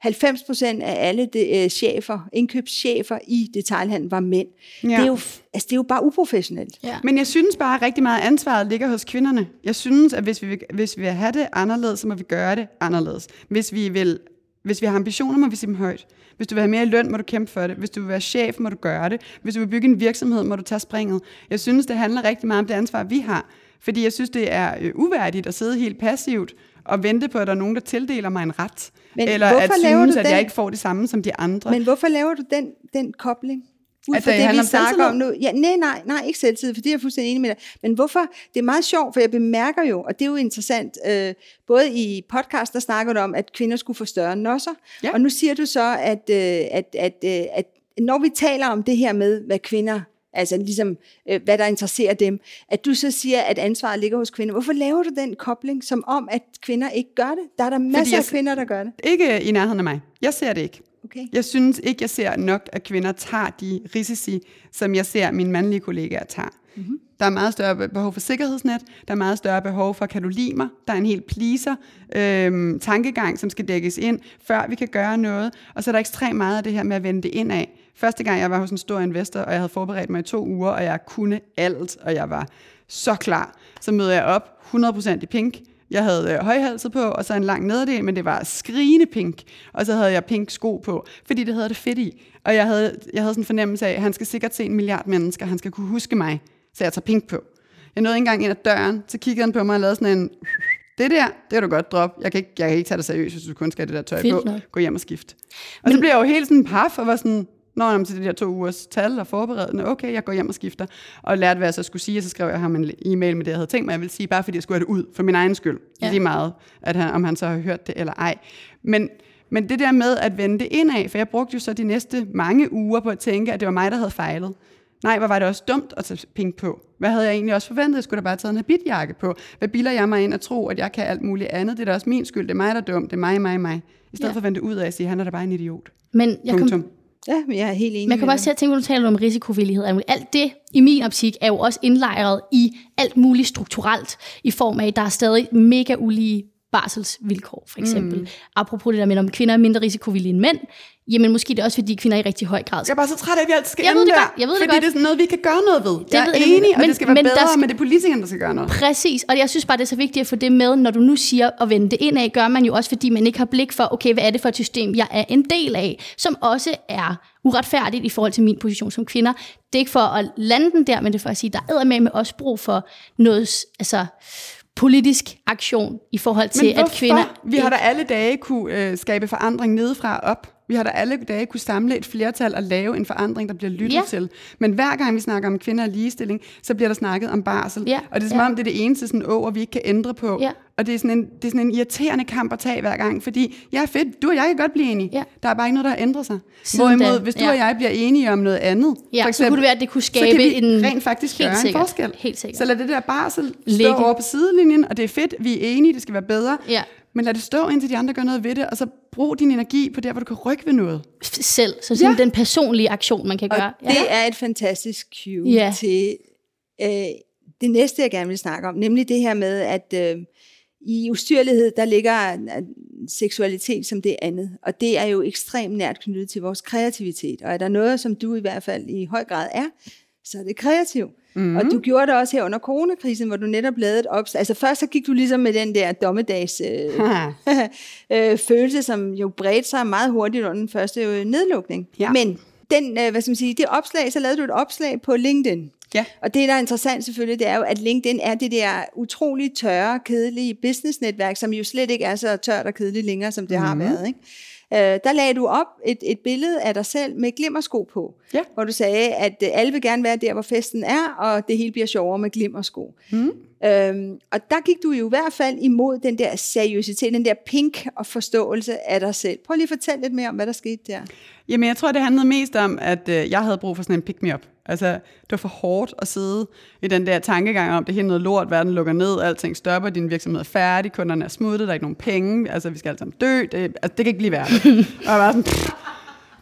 90 procent af alle de, uh, chefer, indkøbschefer i detailhandlen var mænd. Ja. Det, er jo, altså, det er jo bare uprofessionelt. Ja. Men jeg synes bare, at rigtig meget ansvaret ligger hos kvinderne. Jeg synes, at hvis vi, vil, hvis vi vil have det anderledes, så må vi gøre det anderledes. Hvis vi vil hvis vi har ambitioner, må vi sige dem højt. Hvis du vil have mere løn, må du kæmpe for det. Hvis du vil være chef, må du gøre det. Hvis du vil bygge en virksomhed, må du tage springet. Jeg synes, det handler rigtig meget om det ansvar, vi har. Fordi jeg synes, det er øh, uværdigt at sidde helt passivt og vente på, at der er nogen, der tildeler mig en ret. Men eller at synes, at jeg ikke får det samme som de andre. Men hvorfor laver du den, den kobling? Ud fra det, det vi snakker om nu. Ja, nej, nej, nej, ikke selvtid, for det er jeg fuldstændig enig med dig. Men hvorfor? Det er meget sjovt, for jeg bemærker jo, og det er jo interessant, øh, både i podcast, der snakker du om, at kvinder skulle få større nosser, ja. og nu siger du så, at, øh, at, at, øh, at når vi taler om det her med, hvad kvinder altså ligesom, øh, hvad der interesserer dem, at du så siger, at ansvaret ligger hos kvinder. Hvorfor laver du den kobling, som om, at kvinder ikke gør det? Der er der masser af kvinder, der gør det. Ikke i nærheden af mig. Jeg ser det ikke. Okay. Jeg synes ikke, jeg ser nok, at kvinder tager de risici, som jeg ser mine mandlige kollegaer tager. Mm-hmm. Der er meget større behov for sikkerhedsnet, der er meget større behov for, mig? Der er en helt pleaser øhm, tankegang, som skal dækkes ind, før vi kan gøre noget. Og så er der ekstremt meget af det her med at vende det ind af. Første gang, jeg var hos en stor investor, og jeg havde forberedt mig i to uger, og jeg kunne alt, og jeg var så klar. Så møder jeg op 100% i pink, jeg havde øh, højhalset på, og så en lang nederdel, men det var skrigende pink. Og så havde jeg pink sko på, fordi det havde det fedt i. Og jeg havde, jeg havde sådan en fornemmelse af, at han skal sikkert se en milliard mennesker, han skal kunne huske mig, så jeg tager pink på. Jeg nåede ikke engang ind ad døren, så kiggede han på mig og lavede sådan en, det der, det kan du godt droppe. Jeg kan ikke, jeg kan ikke tage dig seriøst, hvis du kun skal have det der tøj Fedt på. Nok. Gå hjem og skift. Og Men, så blev jeg jo helt sådan paf, og var sådan, når jeg til de der to ugers tal og forberedende, okay, jeg går hjem og skifter, og lærte, hvad jeg så skulle sige, og så skrev jeg ham en e-mail med det, jeg havde tænkt mig, jeg ville sige, bare fordi jeg skulle have det ud, for min egen skyld, ja. lige meget, at han, om han så har hørt det eller ej. Men, men det der med at vende det indad, for jeg brugte jo så de næste mange uger på at tænke, at det var mig, der havde fejlet. Nej, hvor var det også dumt at tage pink på. Hvad havde jeg egentlig også forventet? Jeg skulle da bare have taget en habitjakke på. Hvad bilder jeg mig ind og tro, at jeg kan alt muligt andet? Det er da også min skyld. Det er mig, der er dum. Det er mig, mig, mig. I stedet ja. for at vende det ud af at sige, at han er da bare en idiot. Men jeg kom, Ja, jeg er helt enig. Man kan bare se at tænke, når du taler om risikovillighed. Alt det, i min optik, er jo også indlejret i alt muligt strukturelt, i form af, at der er stadig mega ulige barselsvilkår, for eksempel. Mm. Apropos det der med, om kvinder er mindre risikovillige end mænd, jamen måske det er også, fordi kvinder i rigtig høj grad Jeg er bare så træt af, at vi altid skal Jeg ved ende det der, godt, jeg ved det fordi godt. det er sådan noget, vi kan gøre noget ved. Jeg ved er jeg, enig, og men- det skal være men bedre, skal- men det er politikerne, der skal gøre noget. Præcis, og jeg synes bare, det er så vigtigt at få det med, når du nu siger at vende det ind af, gør man jo også, fordi man ikke har blik for, okay, hvad er det for et system, jeg er en del af, som også er uretfærdigt i forhold til min position som kvinder. Det er ikke for at lande den der, men det er for at sige, der er med med også brug for noget altså, politisk aktion i forhold til, at kvinder... Vi har da alle dage kunne øh, skabe forandring nedefra og op. Vi har da alle dage kunne samle et flertal og lave en forandring, der bliver lyttet Ja. til. Men hver gang vi snakker om kvinder og ligestilling, så bliver der snakket om barsel. Ja, Og det er som ja. om, det er det eneste sådan, år, vi ikke kan ændre på. Ja. Og det er, sådan en, det er sådan en irriterende kamp at tage hver gang, fordi jeg er fedt, du og jeg kan godt blive enige. Ja. Der er bare ikke noget, der har ændret sig. Siden Hvorimod, da, hvis du ja. og jeg bliver enige om noget andet, Ja, for så kunne det være, at det kunne skabe en- rent faktisk Helt gøre sikkert, en forskel. helt sikkert. Så lad det der barsel stå Ligge. over på sidelinjen, og det er fedt, vi er enige, det skal være bedre. Ja. Men lad det stå, indtil de andre gør noget ved det, og så brug din energi på der, hvor du kan rykke ved noget. selv, så sådan Ja. den personlige aktion, man kan Og gøre. det er et fantastisk cue Ja. til øh, det næste, jeg gerne vil snakke om, nemlig det her med, at øh, i ustyrlighed, der ligger øh, seksualitet som det andet, og det er jo ekstremt nært knyttet til vores kreativitet, og er der noget, som du i hvert fald i høj grad er, så er det kreativ. Mm. Og du gjorde det også her under coronakrisen, hvor du netop lavede et opslag. Altså først så gik du ligesom med den der dommedags øh, <laughs> <laughs> øh, følelse, som jo bredte sig meget hurtigt under den første øh, nedlukning. Ja. Men den, øh, hvad skal man sige, det opslag, så lavede du et opslag på LinkedIn. Ja. Og det, der er interessant selvfølgelig, det er jo, at LinkedIn er det der utrolig tørre, kedelige businessnetværk, som jo slet ikke er så tørt og kedeligt længere, som det mm. har været. Ikke? Øh, der lagde du op et, et billede af dig selv med glimmersko på, Ja. hvor du sagde, at øh, alle vil gerne være der, hvor festen er, og det hele bliver sjovere med glimmersko. Mm. Øhm, og der gik du jo i hvert fald imod den der seriøsitet, den der pink og forståelse af dig selv. Prøv lige at fortælle lidt mere om, hvad der skete der. Jamen, jeg tror, det handlede mest om, at øh, jeg havde brug for sådan en pick-me-up. Altså, det var for hårdt at sidde i den der tankegang om, det er helt noget lort, verden lukker ned, alting stopper, din virksomhed er færdig, kunderne er smuttet, der er ikke nogen penge, altså, vi skal alle sammen dø, det, altså, det kan ikke blive værre. <laughs> og jeg var sådan, pff,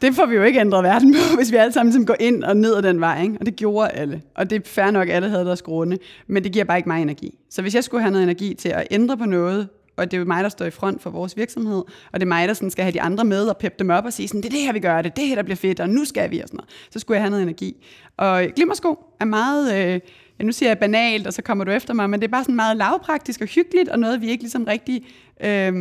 det får vi jo ikke ændret verden på, <laughs> hvis vi alle sammen ligesom går ind og ned ad den vej, ikke? og det gjorde alle. Og det er fair nok, alle havde deres grunde, men det giver bare ikke mig energi. Så hvis jeg skulle have noget energi til at ændre på noget, og det er jo mig, der står i front for vores virksomhed, og det er mig, der sådan skal have de andre med og peppe dem op og sige sådan, det er det her, vi gør, det er det her, der bliver fedt, og nu skal vi, og sådan noget. Så skulle jeg have noget energi. Og glimmersko er meget, øh, ja, nu siger jeg banalt, og så kommer du efter mig, men det er bare sådan meget lavpraktisk og hyggeligt, og noget, vi ikke ligesom rigtig øh,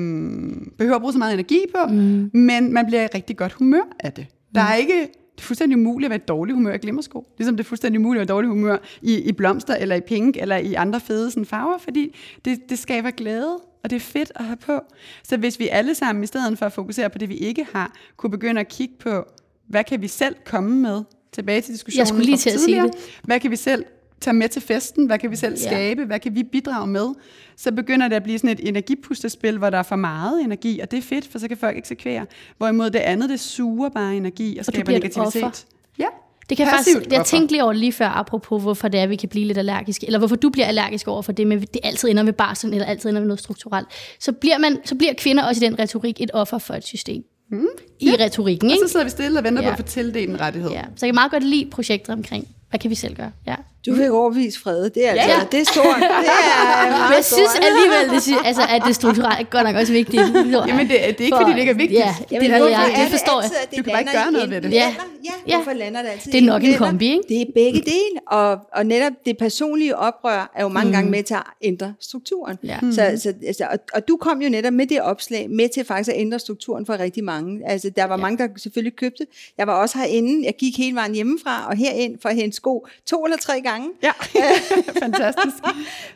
behøver at bruge så meget energi på, mm. men man bliver i rigtig godt humør af det. Der er ikke, det er fuldstændig umuligt at være i dårlig humør i glimmersko. Ligesom det er fuldstændig umuligt at være i dårlig humør i, i blomster, eller i pink, eller i andre fede sådan, farver, fordi det, det skaber glæde, og det er fedt at have på. Så hvis vi alle sammen, i stedet for at fokusere på det, vi ikke har, kunne begynde at kigge på, hvad kan vi selv komme med, tilbage til diskussionen Jeg skulle lige til at sige det. Hvad kan vi selv tage med til festen? Hvad kan vi selv Ja. skabe? Hvad kan vi bidrage med? Så begynder det at blive sådan et energipustespil, hvor der er for meget energi, og det er fedt, for så kan folk eksekvere. Hvorimod det andet, det suger bare energi og, Og skaber negativitet. Ja. Det kan Passivt faktisk, jeg tænkte lige over lige før, apropos hvorfor det er, vi kan blive lidt allergiske, eller hvorfor du bliver allergisk over for det med, det altid ender med barsel, eller altid ender med noget strukturelt. Så bliver, man, så bliver kvinder også i den retorik et offer for et system. Mm. I ja. retorikken, Og ikke? så sidder vi stille og venter. Ja. på at få tildelt en rettighed. Ja. Så jeg kan meget godt lide projekter omkring, hvad kan vi selv gøre? Ja. Du fik overbevist Frede. Det er, altså, Ja. det er stort. Det er meget Men <laughs> jeg synes stort. alligevel, det, altså, at det strukturelle er godt nok også vigtigt. <laughs> Jamen, det, det er ikke, fordi det ikke er vigtigt. Ja, det, hvorfor jeg, er det forstår jeg. det Du kan bare ikke gøre noget ved det. Ja. Ja, hvorfor lander det altid Det er nok en kombi, ikke? Det er begge dele, og, og netop det personlige oprør er jo mange Mm. gange med til at ændre strukturen. Ja. Så, så, altså, og, og du kom jo netop med det opslag med til faktisk at ændre strukturen for rigtig mange. Altså, der var ja. mange, der selvfølgelig købte. Jeg var også herinde. Jeg gik hele vejen hjemmefra og herind for at hente sko to eller tre gange. Ja, <laughs> fantastisk.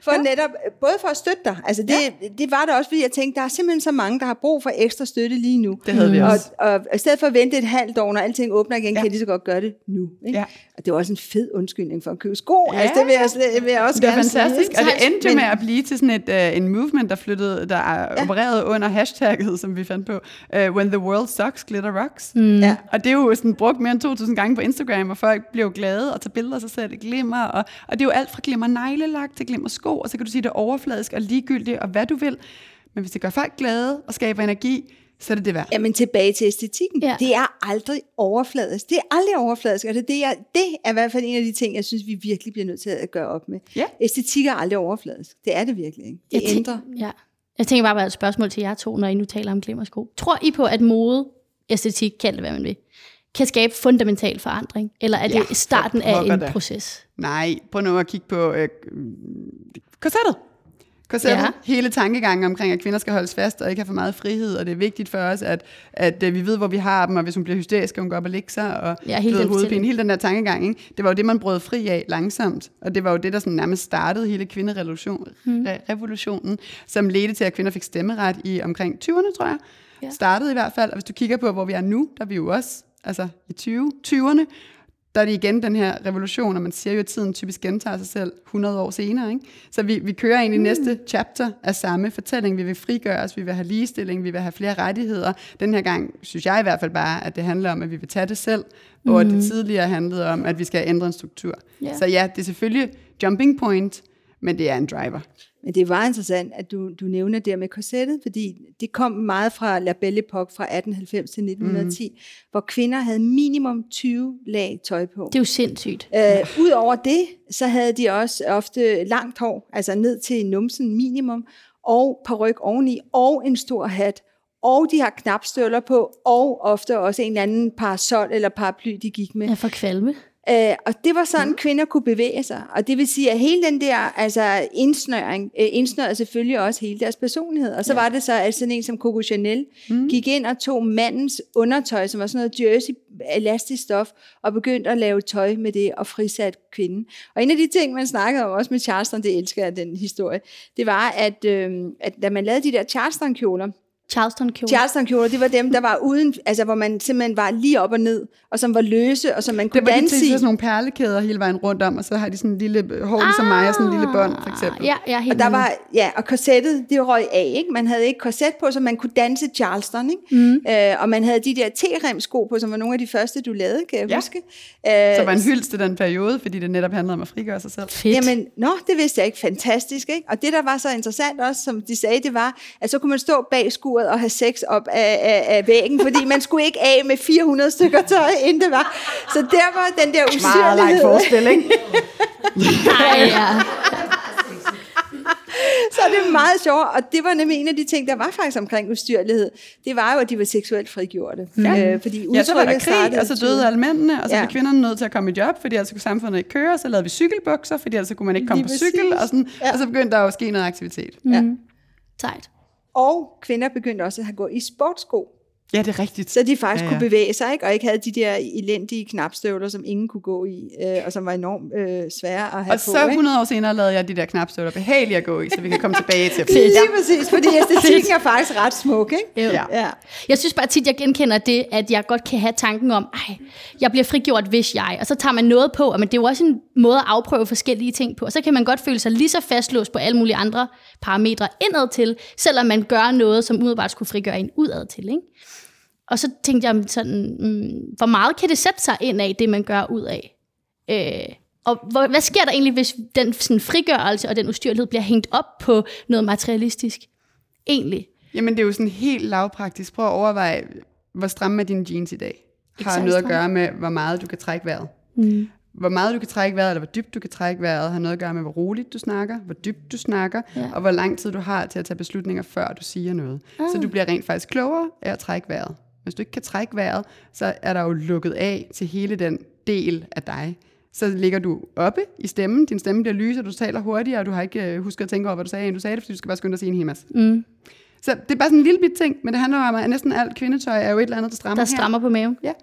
For ja. netop, både for at støtte dig. Altså det, ja. det var det også, fordi jeg tænkte, der er simpelthen så mange, der har brug for ekstra støtte lige nu. Det havde vi og, også. Og, og i stedet for at vente et halvt år, når alting åbner igen, Ja. kan de så godt gøre det nu. Ikke? Ja. Og det var også en fed undskyldning for at købe sko. Ja. Altså det vil jeg, slet- vil jeg også Det gerne fantastisk, sige. og det endte Men- med at blive til sådan et, uh, en movement, der flyttede, der er ja. opereret under hashtagget, som vi fandt på, uh, When the world sucks, glitter rocks. Mm. Ja. Og det er jo sådan brugt mere end 2.000 gange på Instagram, og folk bliver jo glade og tager billeder af sig selv glimmer, og, og det er jo alt fra glimmer neglelak til glimmer sko, og så kan du sige, det er overfladisk og ligegyldigt, og hvad du vil. Men hvis det gør folk glade og skaber energi, så er det det værd. Jamen tilbage til æstetikken. Ja. Det er aldrig overfladisk. Det er aldrig overfladisk. Altså det, er, det er i hvert fald en af de ting, jeg synes, vi virkelig bliver nødt til at gøre op med. Ja. Æstetik er aldrig overfladisk. Det er det virkelig ikke. Det Jeg ændrer. Ja. Jeg tænker bare, er et spørgsmål til jer to, når I nu taler om glimmersko. Tror I på, at mode, æstetik, kald det hvad man vil, kan skabe fundamental forandring? Eller er det Ja, starten af en da. proces? Nej, prøv nu at kigge på øh, korsettet. Korsettet, Ja. hele tankegangen omkring, at kvinder skal holdes fast og ikke have for meget frihed, og det er vigtigt for os, at, at øh, vi ved, hvor vi har dem, og hvis hun bliver hysterisk, skal hun gå op og lægge sig, og Ja, hele hovedpine, hele den der tankegang, ikke? det var jo det, man brød fri af langsomt, og det var jo det, der sådan nærmest startede hele kvinderevolutionen, Hmm. re- revolutionen, som ledte til, at kvinder fik stemmeret i omkring 20'erne, tror jeg. Ja. Startede i hvert fald, og hvis du kigger på, hvor vi er nu, der er vi jo også altså i 20, 20'erne, der er det igen den her revolution, og man siger jo, at tiden typisk gentager sig selv 100 år senere. Ikke? Så vi, vi kører egentlig mm. næste chapter af samme fortælling. Vi vil frigøre os, vi vil have ligestilling, vi vil have flere rettigheder. Den her gang synes jeg i hvert fald bare, at det handler om, at vi vil tage det selv, mm. og at det tidligere handlede om, at vi skal ændre en struktur. Ja. Så ja, det er selvfølgelig jumping point, men det er en driver. Men det var interessant, at du, du nævner det med korsettet, fordi det kom meget fra La Belle Époque fra 1890 til 1910, mm. hvor kvinder havde minimum 20 lag tøj på. Det er jo sindssygt. Øh, Udover det, så havde de også ofte langt hår, altså ned til numsen minimum, og paryk oveni, og en stor hat, og de har knapstøvler på, og ofte også en eller anden parasol eller paraply, de gik med. Ja, for kvalme. Øh, og det var sådan, mm. kvinder kunne bevæge sig. Og det vil sige, at hele den der altså, indsnøring, øh, indsnørede selvfølgelig også hele deres personlighed. Og så ja. var det så, at sådan en som Coco Chanel mm. gik ind og tog mandens undertøj, som var sådan noget jersey, elastisk stof, og begyndte at lave tøj med det og frisat kvinden. Og en af de ting, man snakkede om også med Charleston, det elsker jeg, den historie, det var, at, øh, at da man lavede de der Charleston-kjoler, Charleston kjole. Charleston-kjoler, det var dem, der var uden, altså hvor man simpelthen var lige op og ned, og som var løse, og som man kunne Det var de danse til i. sådan nogle perlekæder hele vejen rundt om, og så har de sådan en lille hår ligesom mig, og sådan en lille bånd, for eksempel. Ah, Ja, jeg er helt Og der var, ja, og korsettet, det røg af, ikke? Man havde ikke korset på, så man kunne danse Charleston, ikke? Mm. Øh, og man havde de der T-rem-sko på, som var nogle af de første, du lavede, kan jeg Ja. huske. Øh, Så var en hyldst til den periode, fordi det netop handlede om at frigøre sig selv. Fedt. Jamen, nå, det vidste jeg ikke. Fantastisk, ikke? Og det, der var så interessant også, som de sagde, det var, at så kunne man stå bag skuret og have sex op af, af, af væggen, fordi man skulle ikke af med 400 stykker tøj, inden det var. Så der var den der usyrlighed. forestilling. Ej, ja. Så det er meget sjovt, og det var nemlig en af de ting, der var faktisk omkring ustyrlighed. Det var jo, at de var seksuelt frigjorte. Ja. Øh, fordi Ja, så var der krig, og så døde alle mændene, og så Ja. blev kvinderne nødt til at komme i job, fordi ellers kunne samfundet ikke køre, så lavede vi cykelbukser, fordi ellers så kunne man ikke komme Lige på cykel, præcis. og, sådan, Ja. og så begyndte der jo at ske noget aktivitet. Ja. Sejt. Og kvinder begyndte også at gå i sportsko, Ja, det er rigtigt. så de faktisk ja, Ja, ja. ja. kunne bevæge sig, ikke? og ikke havde de der elendige knapstøvler, som ingen kunne gå i, øh, og som var enormt øh, svære at have Og på. så ikke? 100 år senere lavede jeg de der knapstøvler behagelige at gå i, så vi kan komme <laughs> tilbage til dem. Lige præcis, fordi æstetikken er faktisk ret smuk, ikke? Ja. Ja. Jeg synes bare tit, jeg genkender det, at jeg godt kan have tanken om, ej, jeg bliver frigjort, hvis jeg. Og så tager man noget på, men det er jo også en måde at afprøve forskellige ting på. Og så kan man godt føle sig lige så fastlåst på alle mulige andre parametre indad til, selvom man gør noget, som umiddelbart skulle frigøre en udad til. Ikke? Og så tænkte jeg sådan, mm, hvor meget kan det sætte sig ind af, det man gør ud af? Øh, og hvor, hvad sker der egentlig, hvis den sådan, frigørelse og den ustyrlighed bliver hængt op på noget materialistisk? Egentlig. Jamen, det er jo sådan helt lavpraktisk. Prøv at overveje, hvor stramme er dine jeans i dag? Har særlig noget at gøre med, hvor meget du kan trække vejret. Mm. Hvor meget du kan trække vejret, eller hvor dybt du kan trække vejret, har noget at gøre med, hvor roligt du snakker, hvor dybt du snakker, ja. og hvor lang tid du har til at tage beslutninger, før du siger noget. Ah. Så du bliver rent faktisk klogere af at trække vejret. Hvis du ikke kan trække vejret, så er der jo lukket af til hele den del af dig. Så ligger du oppe i stemmen, din stemme bliver lys, og du taler hurtigere, og du har ikke øh, husket at tænke over, hvad du sagde, inden du sagde det, fordi du skal bare skynde dig at sige en hel masse. Mm. Så det er bare sådan en lille bit ting, men det handler om, at næsten alt kvindetøj er jo et eller andet, der strammer Der her. strammer på maven. Ja.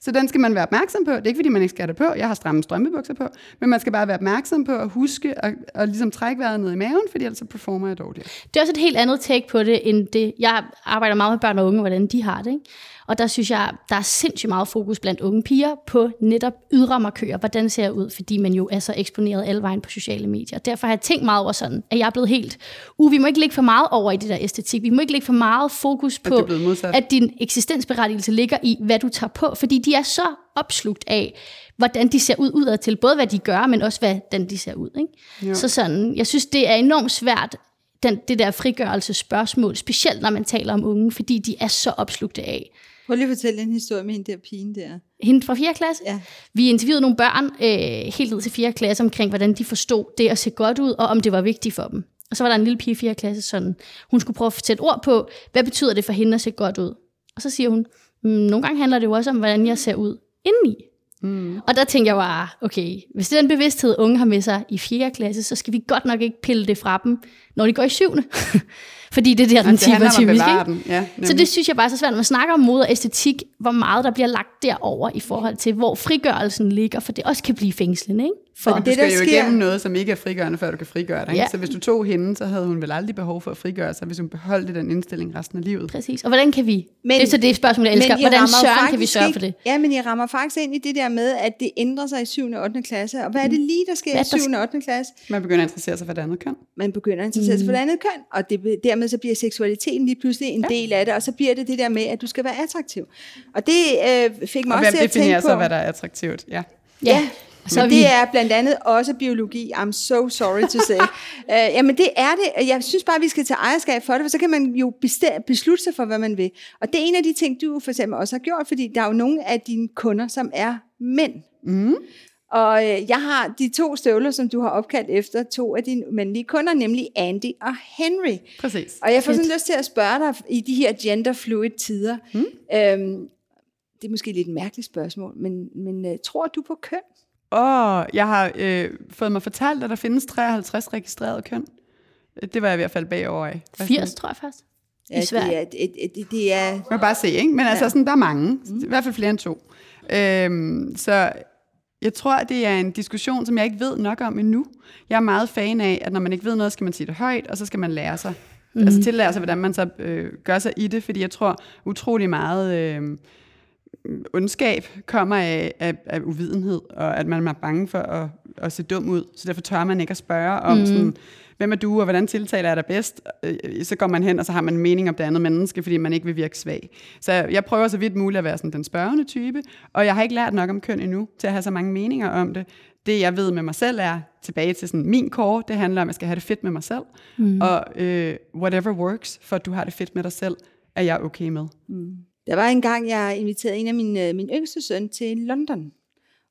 Så den skal man være opmærksom på. Det er ikke, fordi man ikke skal have det på. Jeg har stramme strømpebukser på. Men man skal bare være opmærksom på at huske at, at ligesom trække vejret ned i maven, fordi ellers så performer jeg dårligere. Det er også et helt andet take på det, end det. Jeg arbejder meget med børn og unge, hvordan de har det. Ikke? Og der synes jeg, der er sindssygt meget fokus blandt unge piger på netop ydre markører. Hvordan ser jeg ud? Fordi man jo er så eksponeret alle vejen på sociale medier. Derfor har jeg tænkt meget over sådan, at jeg er blevet helt... Uh, vi må ikke lægge for meget over i det der æstetik. Vi må ikke lægge for meget fokus på, modsat. at din eksistensberettigelse ligger i, hvad du tager på. Fordi de er så opslugt af, hvordan de ser ud udad til. Både hvad de gør, men også hvordan de ser ud. Ikke? Så sådan, jeg synes, det er enormt svært, den, det der frigørelsesspørgsmål, specielt når man taler om unge, fordi de er så opslugte af. Prøv lige at fortælle en historie med hende der pigen der. Hende fra 4. klasse. Ja. Vi interviewede nogle børn øh, helt ned til 4. klasse omkring, hvordan de forstod det at se godt ud, og om det var vigtigt for dem. Og så var der en lille pige i 4. klasse, sådan, hun skulle prøve at sætte ord på, hvad betyder det for hende at se godt ud? Og så siger hun, mm, nogle gange handler det jo også om, hvordan jeg ser ud indeni. Mm. Og der tænker jeg bare, okay, hvis det er den bevidsthed, unge har med sig i 4. klasse, så skal vi godt nok ikke pille det fra dem, når de går i 7. <laughs> Fordi det er der, den om at typisk. Ikke? den. Ja, Så det synes jeg bare er så svært, når man snakker om mode og æstetik, hvor meget der bliver lagt derover i forhold til, hvor frigørelsen ligger, for det også kan blive fængslende, ikke? For, Men du det, skal der jo sker- igennem noget, som ikke er frigørende, før du kan frigøre dig. Ikke? Ja. Så hvis du tog hende, så havde hun vel aldrig behov for at frigøre sig, hvis hun beholdte den indstilling resten af livet. Præcis. Og hvordan kan vi? Men, Men- det er så det spørgsmål, jeg elsker. I Hvordan søren kan vi sørge for det? Ja, men I rammer faktisk ind i det der med, at det ændrer sig i 7. og 8. klasse. Og hvad er det lige, der sker Hvad i der 7. og 8. klasse? Man begynder at interessere sig for det andet køn. Man begynder at interessere sig for det andet køn, og det, dermed så bliver seksualiteten lige pludselig en del af det, og så bliver det det der med, at du skal være attraktiv. Og det øh, fik mig Og også til at tænke definerer på... så, hvad der er attraktivt? Ja. Ja, så så men vi- det er blandt andet også biologi. I'm so sorry to say. uh, <laughs> jamen det er det. Jeg synes bare, vi skal tage ejerskab for det, for så kan man jo beslutte sig for, hvad man vil. Og det er en af de ting, du for eksempel også har gjort, fordi der er jo nogle af dine kunder, som er mænd. Mm. Og øh, jeg har de to støvler, som du har opkaldt efter to af dine mandlige kunder, nemlig Andy og Henry. Præcis. Og jeg får sådan lyst til at spørge dig i de her genderfluid tider. Mm. Øhm, det er måske lidt et mærkeligt spørgsmål, men, men øh, tror du på køn? Åh, jeg har øh, fået mig fortalt, at der findes 53 registrerede køn. Det var jeg i hvert fald bagover af. 80, tror jeg faktisk. I Sverige. det er, det, det, det er Man kan bare se, ikke? Men altså, sådan, der er mange. Mm. I hvert fald flere end to. Øhm, så jeg tror, det er en diskussion, som jeg ikke ved nok om endnu. Jeg er meget fan af, at når man ikke ved noget, skal man sige det højt, og så skal man lære sig. Mm. Altså tillære sig, hvordan man så øh, gør sig i det, fordi jeg tror utrolig meget øh, ondskab kommer af, af, af uvidenhed, og at man er bange for at, at se dum ud. Så derfor tør man ikke at spørge om, mm. sådan, hvem er du, og hvordan tiltaler jeg dig bedst? Øh, Så går man hen, og så har man en mening om det andet menneske, fordi man ikke vil virke svag. Så jeg prøver så vidt muligt at være sådan den spørgende type, og jeg har ikke lært nok om køn endnu, til at have så mange meninger om det. Det, jeg ved med mig selv, er tilbage til sådan min core. Det handler om, at jeg skal have det fedt med mig selv. Mm. Og øh, whatever works, for at du har det fedt med dig selv, er jeg okay med. Der var en gang, jeg inviterede en af mine, øh, min yngste søn til London.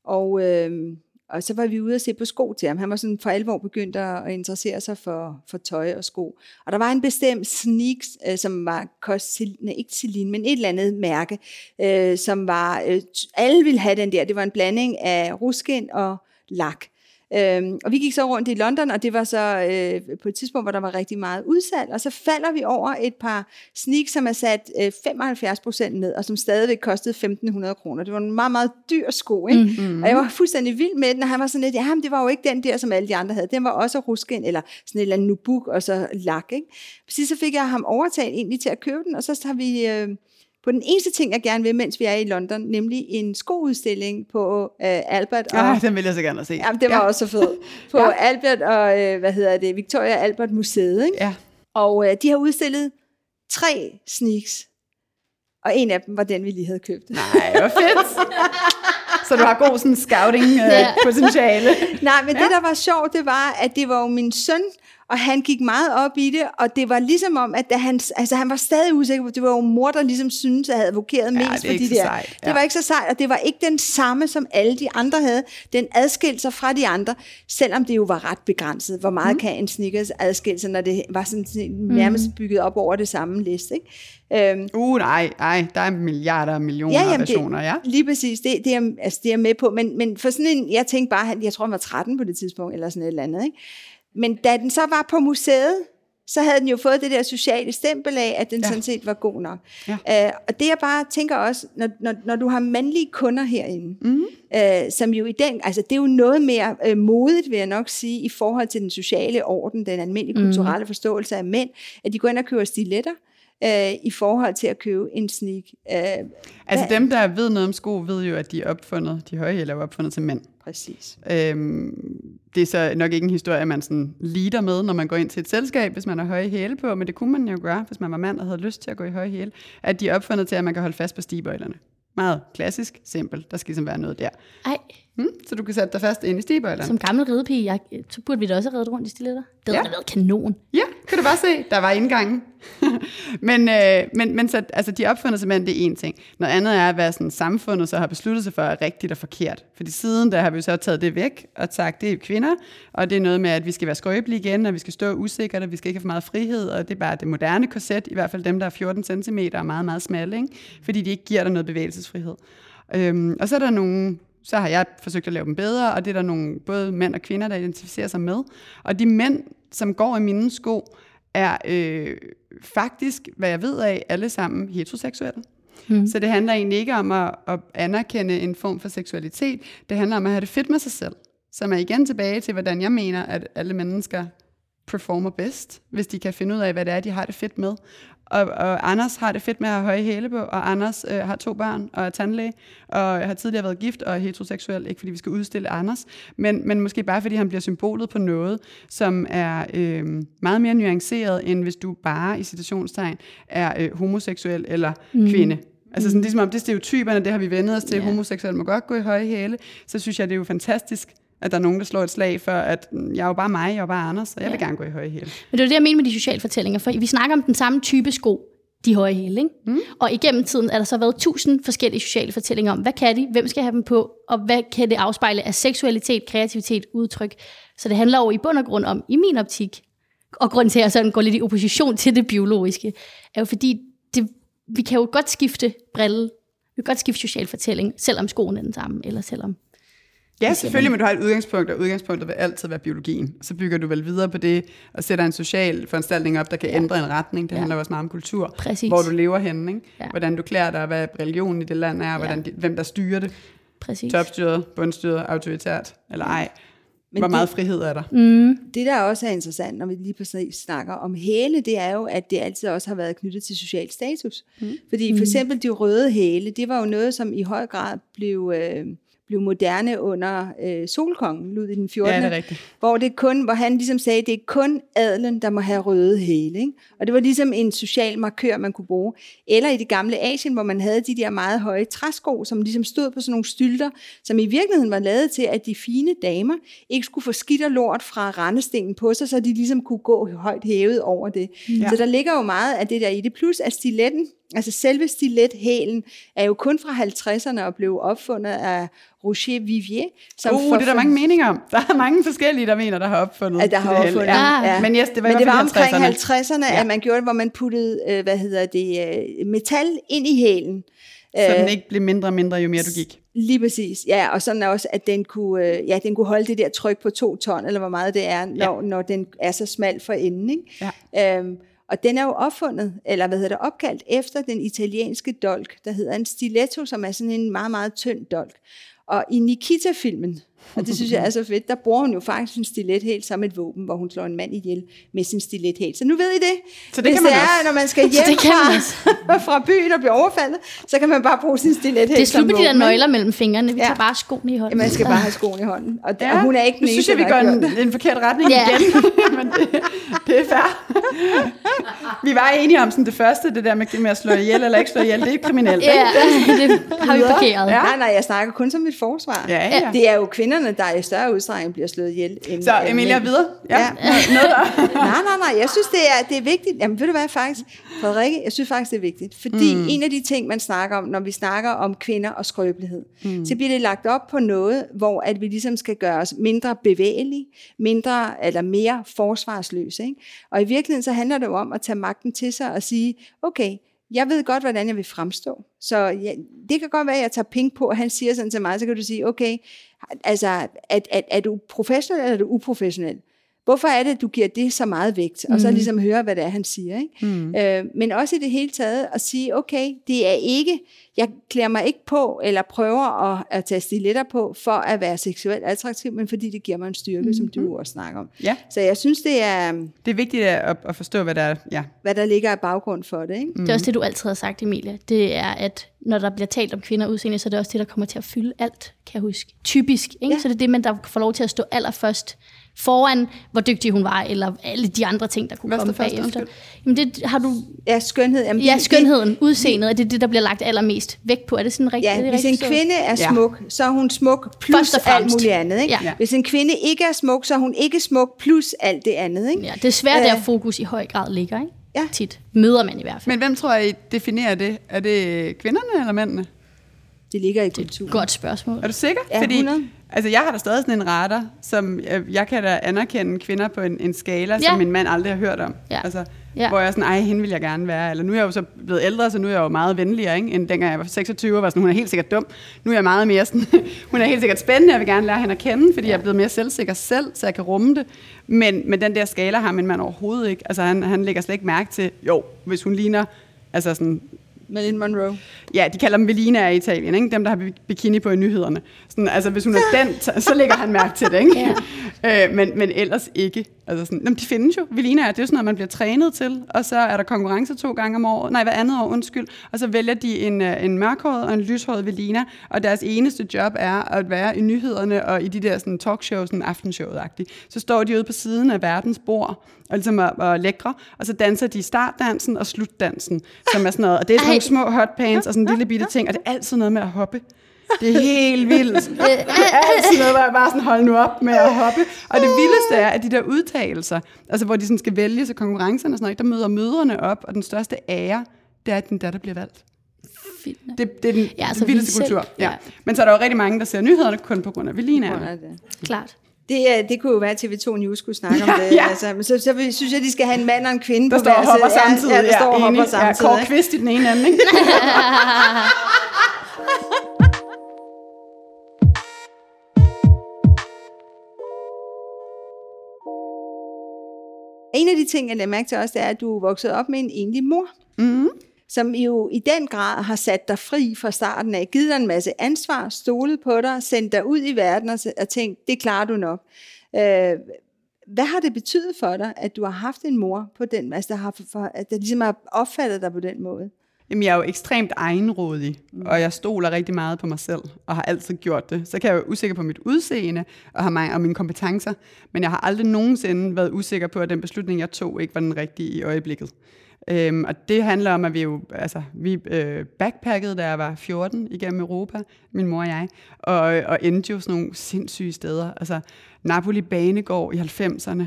Og, øh, og så var vi ude og se på sko til ham. Han var sådan for alvor begyndt at interessere sig for, for tøj og sko. Og der var en bestemt sneaks, øh, som var kost, nej, ikke Celine, men et eller andet mærke, øh, som var, øh, alle ville have den der. Det var en blanding af ruskin og lak. Øhm, og vi gik så rundt i London, og det var så øh, på et tidspunkt, hvor der var rigtig meget udsalg, og så falder vi over et par sneaks, som er sat øh, 75% ned, og som stadigvæk kostede 1.500 kroner. Det var en meget, meget dyr sko, ikke? Mm-hmm. Og jeg var fuldstændig vild med den, og han var sådan lidt, ja, men det var jo ikke den der, som alle de andre havde. Den var også ruskin, eller sådan et eller andet nubuk, og så lak, ikke? Præcis så fik jeg ham overtalt egentlig til at købe den, og så har vi... Øh, på den eneste ting, jeg gerne vil, mens vi er i London, nemlig en skoudstilling på øh, Albert og Ah, den vil jeg så gerne se. Jamen, det var ja. også så fedt. <laughs> På ja. Albert og, øh, hvad hedder det, Victoria Albert Museet, ikke? Ja. Og øh, de har udstillet tre sneaks. Og en af dem var den, vi lige havde købt. Nej, hvor fedt. <laughs> så du har god sådan scouting øh, Ja. Nej, men ja. det, der var sjovt, det var, at det var jo min søn, og han gik meget op i det, og det var ligesom om, at da han, altså han var stadig usikker på, det var jo mor, der ligesom synes, at havde advokeret Ja, mest det er for de der. sejt, ja. Det var ikke så sejt, og det var ikke den samme, som alle de andre havde. Den adskilte sig fra de andre, selvom det jo var ret begrænset. Hvor meget mm. kan en sneakers adskille sig, når det var sådan nærmest bygget op over det samme liste, ikke? Øhm, Uh, nej, nej, der er milliarder og millioner ja, versioner, ja. Lige præcis, det, det, er, altså, det er jeg med på. Men, men for sådan en, jeg tænkte bare, jeg tror han var 13 på det tidspunkt, eller sådan et eller andet. Ikke? Men da den så var på museet, så havde den jo fået det der sociale stempel af, at den ja. sådan set var god nok. Ja. Øh, og det jeg bare tænker også, når, når, når du har mandlige kunder herinde, mm-hmm. øh, som jo i den, altså det er jo noget mere øh, modigt, vil jeg nok sige, i forhold til den sociale orden, den almindelige Mhm. kulturelle forståelse af mænd, at de går ind og køber stiletter, øh, i forhold til at købe en sneak. Øh, Altså hvad- dem, der ved noget om sko, ved jo, at de er opfundet, de høje hæle er opfundet til mænd. Præcis. Øhm, det er så nok ikke en historie, man sådan leader med, når man går ind til et selskab, hvis man har høje hæle på, men det kunne man jo gøre, hvis man var mand og havde lyst til at gå i høje hæle, at de er opfundet til, at man kan holde fast på stigebøjlerne. Meget klassisk, simpelt. Der skal ligesom være noget der. Ej, Hmm? Så du kan sætte dig fast ind i stigbøjlerne. som gammel ridepige, jeg, så burde vi da også have reddet rundt i stiletter. Det havde Ja. da været kanon. Ja, kan du bare se, der var indgangen. <laughs> men øh, men, men så, altså, de opfundet simpelthen, det er en ting. Noget andet er, hvad sådan, samfundet så har besluttet sig for er rigtigt og forkert. Fordi siden der har vi så taget det væk og sagt, det er kvinder, og det er noget med, at vi skal være skrøbelige igen, og vi skal stå usikkert, og vi skal ikke have for meget frihed, og det er bare det moderne korset, i hvert fald dem, der er 14 cm og meget, meget smalle, ikke? fordi de ikke giver dig noget bevægelsesfrihed. Øhm, og så er der nogle så har jeg forsøgt at lave dem bedre, og det er der nogle både mænd og kvinder, der identificerer sig med. Og de mænd, som går i mine sko, er øh, faktisk, hvad jeg ved af, alle sammen heteroseksuelle. Mm. Så det handler egentlig ikke om at, at anerkende en form for seksualitet. Det handler om at have det fedt med sig selv. Som er igen tilbage til, hvordan jeg mener, at alle mennesker performer bedst, hvis de kan finde ud af, hvad det er, de har det fedt med. Og, og Anders har det fedt med at have høje hæle på, og Anders øh, har to børn og er tandlæge, og har tidligere været gift og er heteroseksuel, ikke fordi vi skal udstille Anders, men, men måske bare fordi han bliver symbolet på noget, som er øh, meget mere nuanceret, end hvis du bare i citationstegn er øh, homoseksuel eller mm. kvinde. Altså sådan, ligesom om det er stereotyperne, det har vi vendet os til, yeah. homoseksuel må godt gå i høje hæle, så synes jeg, det er jo fantastisk, at der er nogen, der slår et slag for, at mm, jeg er jo bare mig, jeg er jo bare Anders, og jeg vil Ja. gerne gå i høje hæle. Men det er det, jeg mener med de sociale fortællinger, for vi snakker om den samme type sko, de høje hæle, ikke? Mm. Og igennem tiden er der så været tusind forskellige sociale fortællinger om, hvad kan de, hvem skal have dem på, og hvad kan det afspejle af seksualitet, kreativitet, udtryk. Så det handler jo i bund og grund om, i min optik, og grunden til, at jeg sådan går lidt i opposition til det biologiske, er jo fordi, det, vi kan jo godt skifte brille, vi kan godt skifte social fortælling, selvom skoen er den samme, eller selvom Ja, selvfølgelig, men du har et udgangspunkt, og udgangspunktet vil altid være biologien. Så bygger du vel videre på det, og sætter en social foranstaltning op, der kan ja. ændre en retning. Det Ja. handler også meget om kultur. Præcis. Hvor du lever henne, ikke? Ja. Hvordan du klæder dig, hvad religionen i det land er, og hvordan de, hvem der styrer det. præcis. Topstyret, bundstyret, autoritært, eller ej. Men Hvor det- meget frihed er der? Mm, Det, der også er interessant, når vi lige præcis snakker om hæle, det er jo, at det altid også har været knyttet til social status. Mm. Fordi for eksempel de røde hæle, det var jo noget, som i høj grad blev, øh, blev moderne under øh, solkongen, Ludvig den 14. Ja, det er rigtigt. Hvor, det kun, hvor han ligesom sagde, det er kun adelen, der må have røde hæle. Ikke? Og det var ligesom en social markør, man kunne bruge. Eller i det gamle Asien, hvor man havde de der meget høje træsko, som ligesom stod på sådan nogle stylter, som i virkeligheden var lavet til, at de fine damer ikke skulle få skidt og lort fra rendestenen på sig, så de ligesom kunne gå højt hævet over det. Ja. Så der ligger jo meget af det der i det. Plus at stiletten, altså selve stilethælen, er jo kun fra 50'erne og blev opfundet af Roger Vivier. Som Uh, det er der mange meninger om. Der er mange forskellige, der mener, der har opfundet at der har opfundet. Ja. Ja. Men yes, det var, Men det var omkring 50'erne. 50'erne, Ja. at man gjorde det, hvor man puttede, øh, hvad hedder det, øh, metal ind i hælen. Så Øh, den ikke blev mindre og mindre, jo mere du gik. Lige præcis, ja, og sådan også, at den kunne, øh, ja, den kunne holde det der tryk på to ton, eller hvor meget det er, når, ja. når den er så smal for enden. Ikke? Ja. Øhm, og den er jo opfundet, eller hvad hedder det, opkaldt efter den italienske dolk, der hedder en stiletto, som er sådan en meget, meget tynd dolk. Og i Nikita-filmen, og det synes jeg er så fedt, der bruger hun jo faktisk en stilethæl som et våben, hvor hun slår en mand ihjel med sin stilethæl. Så nu ved I det. Så det Hvis kan man det er, også. når man skal <laughs> Så hjem det kan man fra, <laughs> fra byen og blive overfaldet, så kan man bare bruge sin stilethæl det er slut med de der nøgler mellem fingrene. Vi Ja. tager bare skoene i hånden. Ja, man skal bare have skoen i hånden. Og, ja, Ja, og hun er ikke den synes jeg, vi der går en, en forkert retning Ja. igen. <laughs> Men det, det er fair. vi var enige om sådan det første, det der med, med at slå ihjel eller ikke slå ihjel, det er kriminelt. Ja, det har vi parkeret. Ja. Nej, nej, jeg snakker kun som et forsvar. Ja, ja. Det er jo kvinderne, der i større udstrækning bliver slået ihjel. End, Så Emilia, videre. Ja. Ja. Noget <laughs> nej, nej, nej. Jeg synes, det er, det er vigtigt. Jamen, ved du hvad, faktisk, Frederikke, jeg synes faktisk, det er vigtigt. Fordi mm. en af de ting, man snakker om, når vi snakker om kvinder og skrøbelighed, mm. så bliver det lagt op på noget, hvor at vi ligesom skal gøre os mindre bevægelige, mindre eller mere forsvarsløse. Ikke? Og i virkeligheden, så handler det jo om at tage magten til sig og sige, okay, jeg ved godt, hvordan jeg vil fremstå. Så ja, det kan godt være, at jeg tager penge på, og han siger sådan til mig, så kan du sige, okay, altså, er, er, er du professionel eller er du uprofessionel? Hvorfor er det, at du giver det så meget vægt? Og så ligesom høre, hvad det er, han siger. Ikke? Mm. Øh, men også i det hele taget at sige, okay, det er ikke, jeg klæder mig ikke på, eller prøver at, at tage stiletter på, for at være seksuelt attraktiv, men fordi det giver mig en styrke, mm. som du også snakker om. Ja, Så jeg synes, det er, det er vigtigt at, at forstå, hvad der er. Ja. hvad der ligger af baggrund for det. Ikke? Det er også det, du altid har sagt, Emilia. Det er, at når der bliver talt om kvinder udseende, så er det også det, der kommer til at fylde alt, kan jeg huske. Typisk, ikke? Ja. Så det er det, man der får lov til at stå allerførst foran, hvor dygtig hun var, eller alle de andre ting, der kunne Hvad komme det første? bagefter. Undskyld. Jamen det har du... Ja, skønhed. Jamen, Ja, det- skønheden, udseendet, er det det, der bliver lagt allermest vægt på? Er det sådan rigtigt? Ja, det hvis en kvinde er Ja. smuk, så er hun smuk plus alt muligt andet. Ikke? Ja. Hvis en kvinde ikke er smuk, så er hun ikke smuk plus alt det andet. Ikke? Ja, det er svært, der Øh. fokus i høj grad ligger, ikke? Ja. Tit. Møder man i hvert fald. Men hvem tror I definerer det? Er det kvinderne eller mændene? Det ligger i kulturen. Godt spørgsmål. Er du sikker? Ja, Fordi, 100. altså, jeg har da stadig sådan en radar, som jeg, jeg kan da anerkende kvinder på en, en skala, Ja. som min mand aldrig har hørt om. Ja. Altså, Ja. Hvor jeg er sådan, ej, hende vil jeg gerne være. Eller nu er jeg jo så blevet ældre, så nu er jeg jo meget venligere, ikke? end dengang jeg var 26 og var sådan, hun er helt sikkert dum. Nu er jeg meget mere sådan, <laughs> hun er helt sikkert spændende, jeg vil gerne lære hende at kende, fordi ja. jeg er blevet mere selvsikker selv, så jeg kan rumme det. Men, men den der skala har min mand overhovedet ikke. Altså han, han lægger slet ikke mærke til, jo, hvis hun ligner, altså sådan, Marilyn Monroe. Ja, de kalder dem Velina i Italien, ikke? dem der har bi- bikini på i nyhederne. Sådan, altså hvis hun er den, så, lægger han mærke til det, ikke? Ja. <laughs> øh, men, men ellers ikke. Altså sådan, jamen, de findes jo. Velina er, det er jo sådan noget, man bliver trænet til, og så er der konkurrence to gange om året, nej, hver andet år, undskyld, og så vælger de en, øh, en mørkhåret og en lyshåret Velina, og deres eneste job er at være i nyhederne og i de der sådan, talkshows, sådan aftenshowet-agtigt. Så står de ude på siden af verdens bord, og ligesom er, er lækre, og så danser de startdansen og slutdansen, som er sådan noget, og det er sådan Ej. nogle små hotpants og sådan en lille bitte ting, og det er altid noget med at hoppe. Det er helt vildt. <laughs> Det er altid noget, hvor jeg bare sådan, hold nu op med at hoppe. Og det vildeste er, at de der udtalelser, altså hvor de sådan skal vælge sig konkurrencerne og sådan noget, der møder mødrene op, og den største ære, det er, at din datter bliver valgt. Fint. Det, det er den Ja, altså, vildeste vi selv- kultur. Ja. ja. Men så er der jo rigtig mange, der ser nyhederne kun på grund af Velina. Er? Klart. Det, det kunne jo være, at TV2 News skulle snakke om Ja, det. ja. Altså, men så, så synes jeg, de skal have en mand og en kvinde Der på står hver side. samtidig. Ja, der står og hopper samtidig. Ja, Kåre? Kvist i den ene ende, ikke? <laughs> En af de ting, jeg lagde mærke til også, det er, at du er vokset op med en enlig mor. Mm. Som jo i den grad har sat dig fri fra starten af, givet dig en masse ansvar, stolet på dig, sendt dig ud i verden og, og tænkt, det klarer du nok. Øh, hvad har det betydet for dig, at du har haft en mor på den, altså der, har, for, at der ligesom har opfattet dig på den måde? Jamen, jeg er jo ekstremt egenrådig, og jeg stoler rigtig meget på mig selv, og har altid gjort det. Så kan jeg være usikker på mit udseende og, har mig, og mine kompetencer, men jeg har aldrig nogensinde været usikker på, at den beslutning, jeg tog, ikke var den rigtige i øjeblikket. Øhm, og det handler om, at vi jo altså, vi øh, backpackede, da jeg var 14 igennem Europa, min mor og jeg, og, og endte jo sådan nogle sindssyge steder. Altså Napoli Banegård i 90'erne.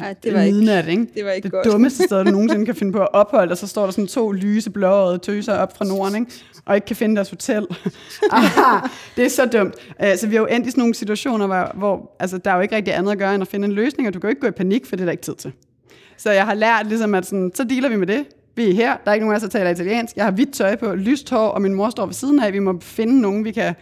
Ej, det var ikke- midnat, ikke? det var ikke det godt. dummeste sted, du nogensinde kan finde på at opholde, og så står der sådan to lyse, blåøjede tøser op fra Norden, ikke? og ikke kan finde deres hotel. <laughs> Aha, det er så dumt. Uh, så vi har jo endt i sådan nogle situationer, hvor, hvor altså, der er jo ikke rigtig andet at gøre, end at finde en løsning, og du kan jo ikke gå i panik, for det er der ikke tid til. Så jeg har lært ligesom, at sådan, så dealer vi med det. Vi er her, der er ikke nogen af os, der taler italiensk. Jeg har hvidt tøj på, lyst hår, og min mor står ved siden af. Vi må finde nogen, vi kan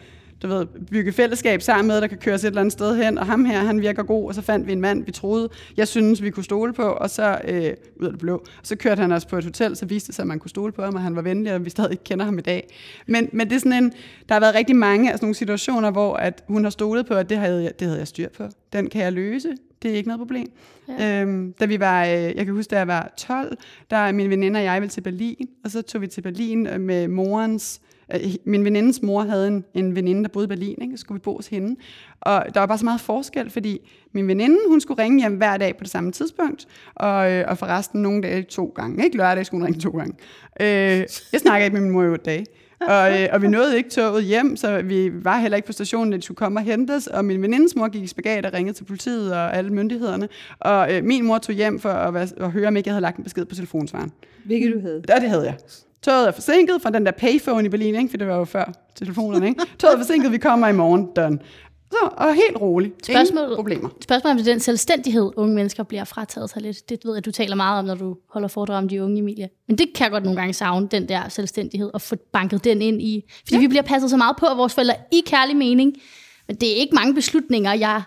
du ved, bygge fællesskab sammen med, der kan køre os et eller andet sted hen. Og ham her, han virker god, og så fandt vi en mand, vi troede, jeg synes, vi kunne stole på, og så øh, ud af det blå. Så kørte han os på et hotel, så viste det sig, at man kunne stole på ham, og han var venlig, og vi stadig ikke kender ham i dag. Men, men det er sådan en, der har været rigtig mange af sådan nogle situationer, hvor at hun har stolet på, at det havde, jeg, det havde jeg styr på. Den kan jeg løse. Det er ikke noget problem. Ja. Øhm, da vi var, øh, jeg kan huske, da jeg var 12, der er min veninde og jeg ville til Berlin, og så tog vi til Berlin øh, med morens, øh, min venindes mor havde en, en veninde, der boede i Berlin, ikke? så skulle vi bo hos hende. Og der var bare så meget forskel, fordi min veninde, hun skulle ringe hjem hver dag på det samme tidspunkt, og, og forresten nogle dage to gange. Ikke lørdag skulle hun ringe to gange. Øh, jeg snakker ikke med min mor i otte dage. Og, øh, og vi nåede ikke toget hjem, så vi var heller ikke på stationen, da de skulle komme og hente os. Og min venindes mor gik i spagat og ringede til politiet og alle myndighederne. Og øh, min mor tog hjem for at, at høre, om ikke jeg havde lagt en besked på telefonsvaren. Hvilket du havde. Og det havde jeg. Toget er forsinket fra den der payphone i Berlin, ikke? for det var jo før telefonerne. Ikke? Toget er forsinket, vi kommer i morgen. Done. Så, og helt roligt. Ingen Spørgsmålet- problemer. Spørgsmålet om den selvstændighed, unge mennesker bliver frataget sig lidt. Det ved jeg, du taler meget om, når du holder foredrag om de unge, Emilie. Men det kan jeg godt nogle gange savne, den der selvstændighed, og få banket den ind i. Fordi ja. vi bliver passet så meget på af vores forældre i kærlig mening. Men det er ikke mange beslutninger, jeg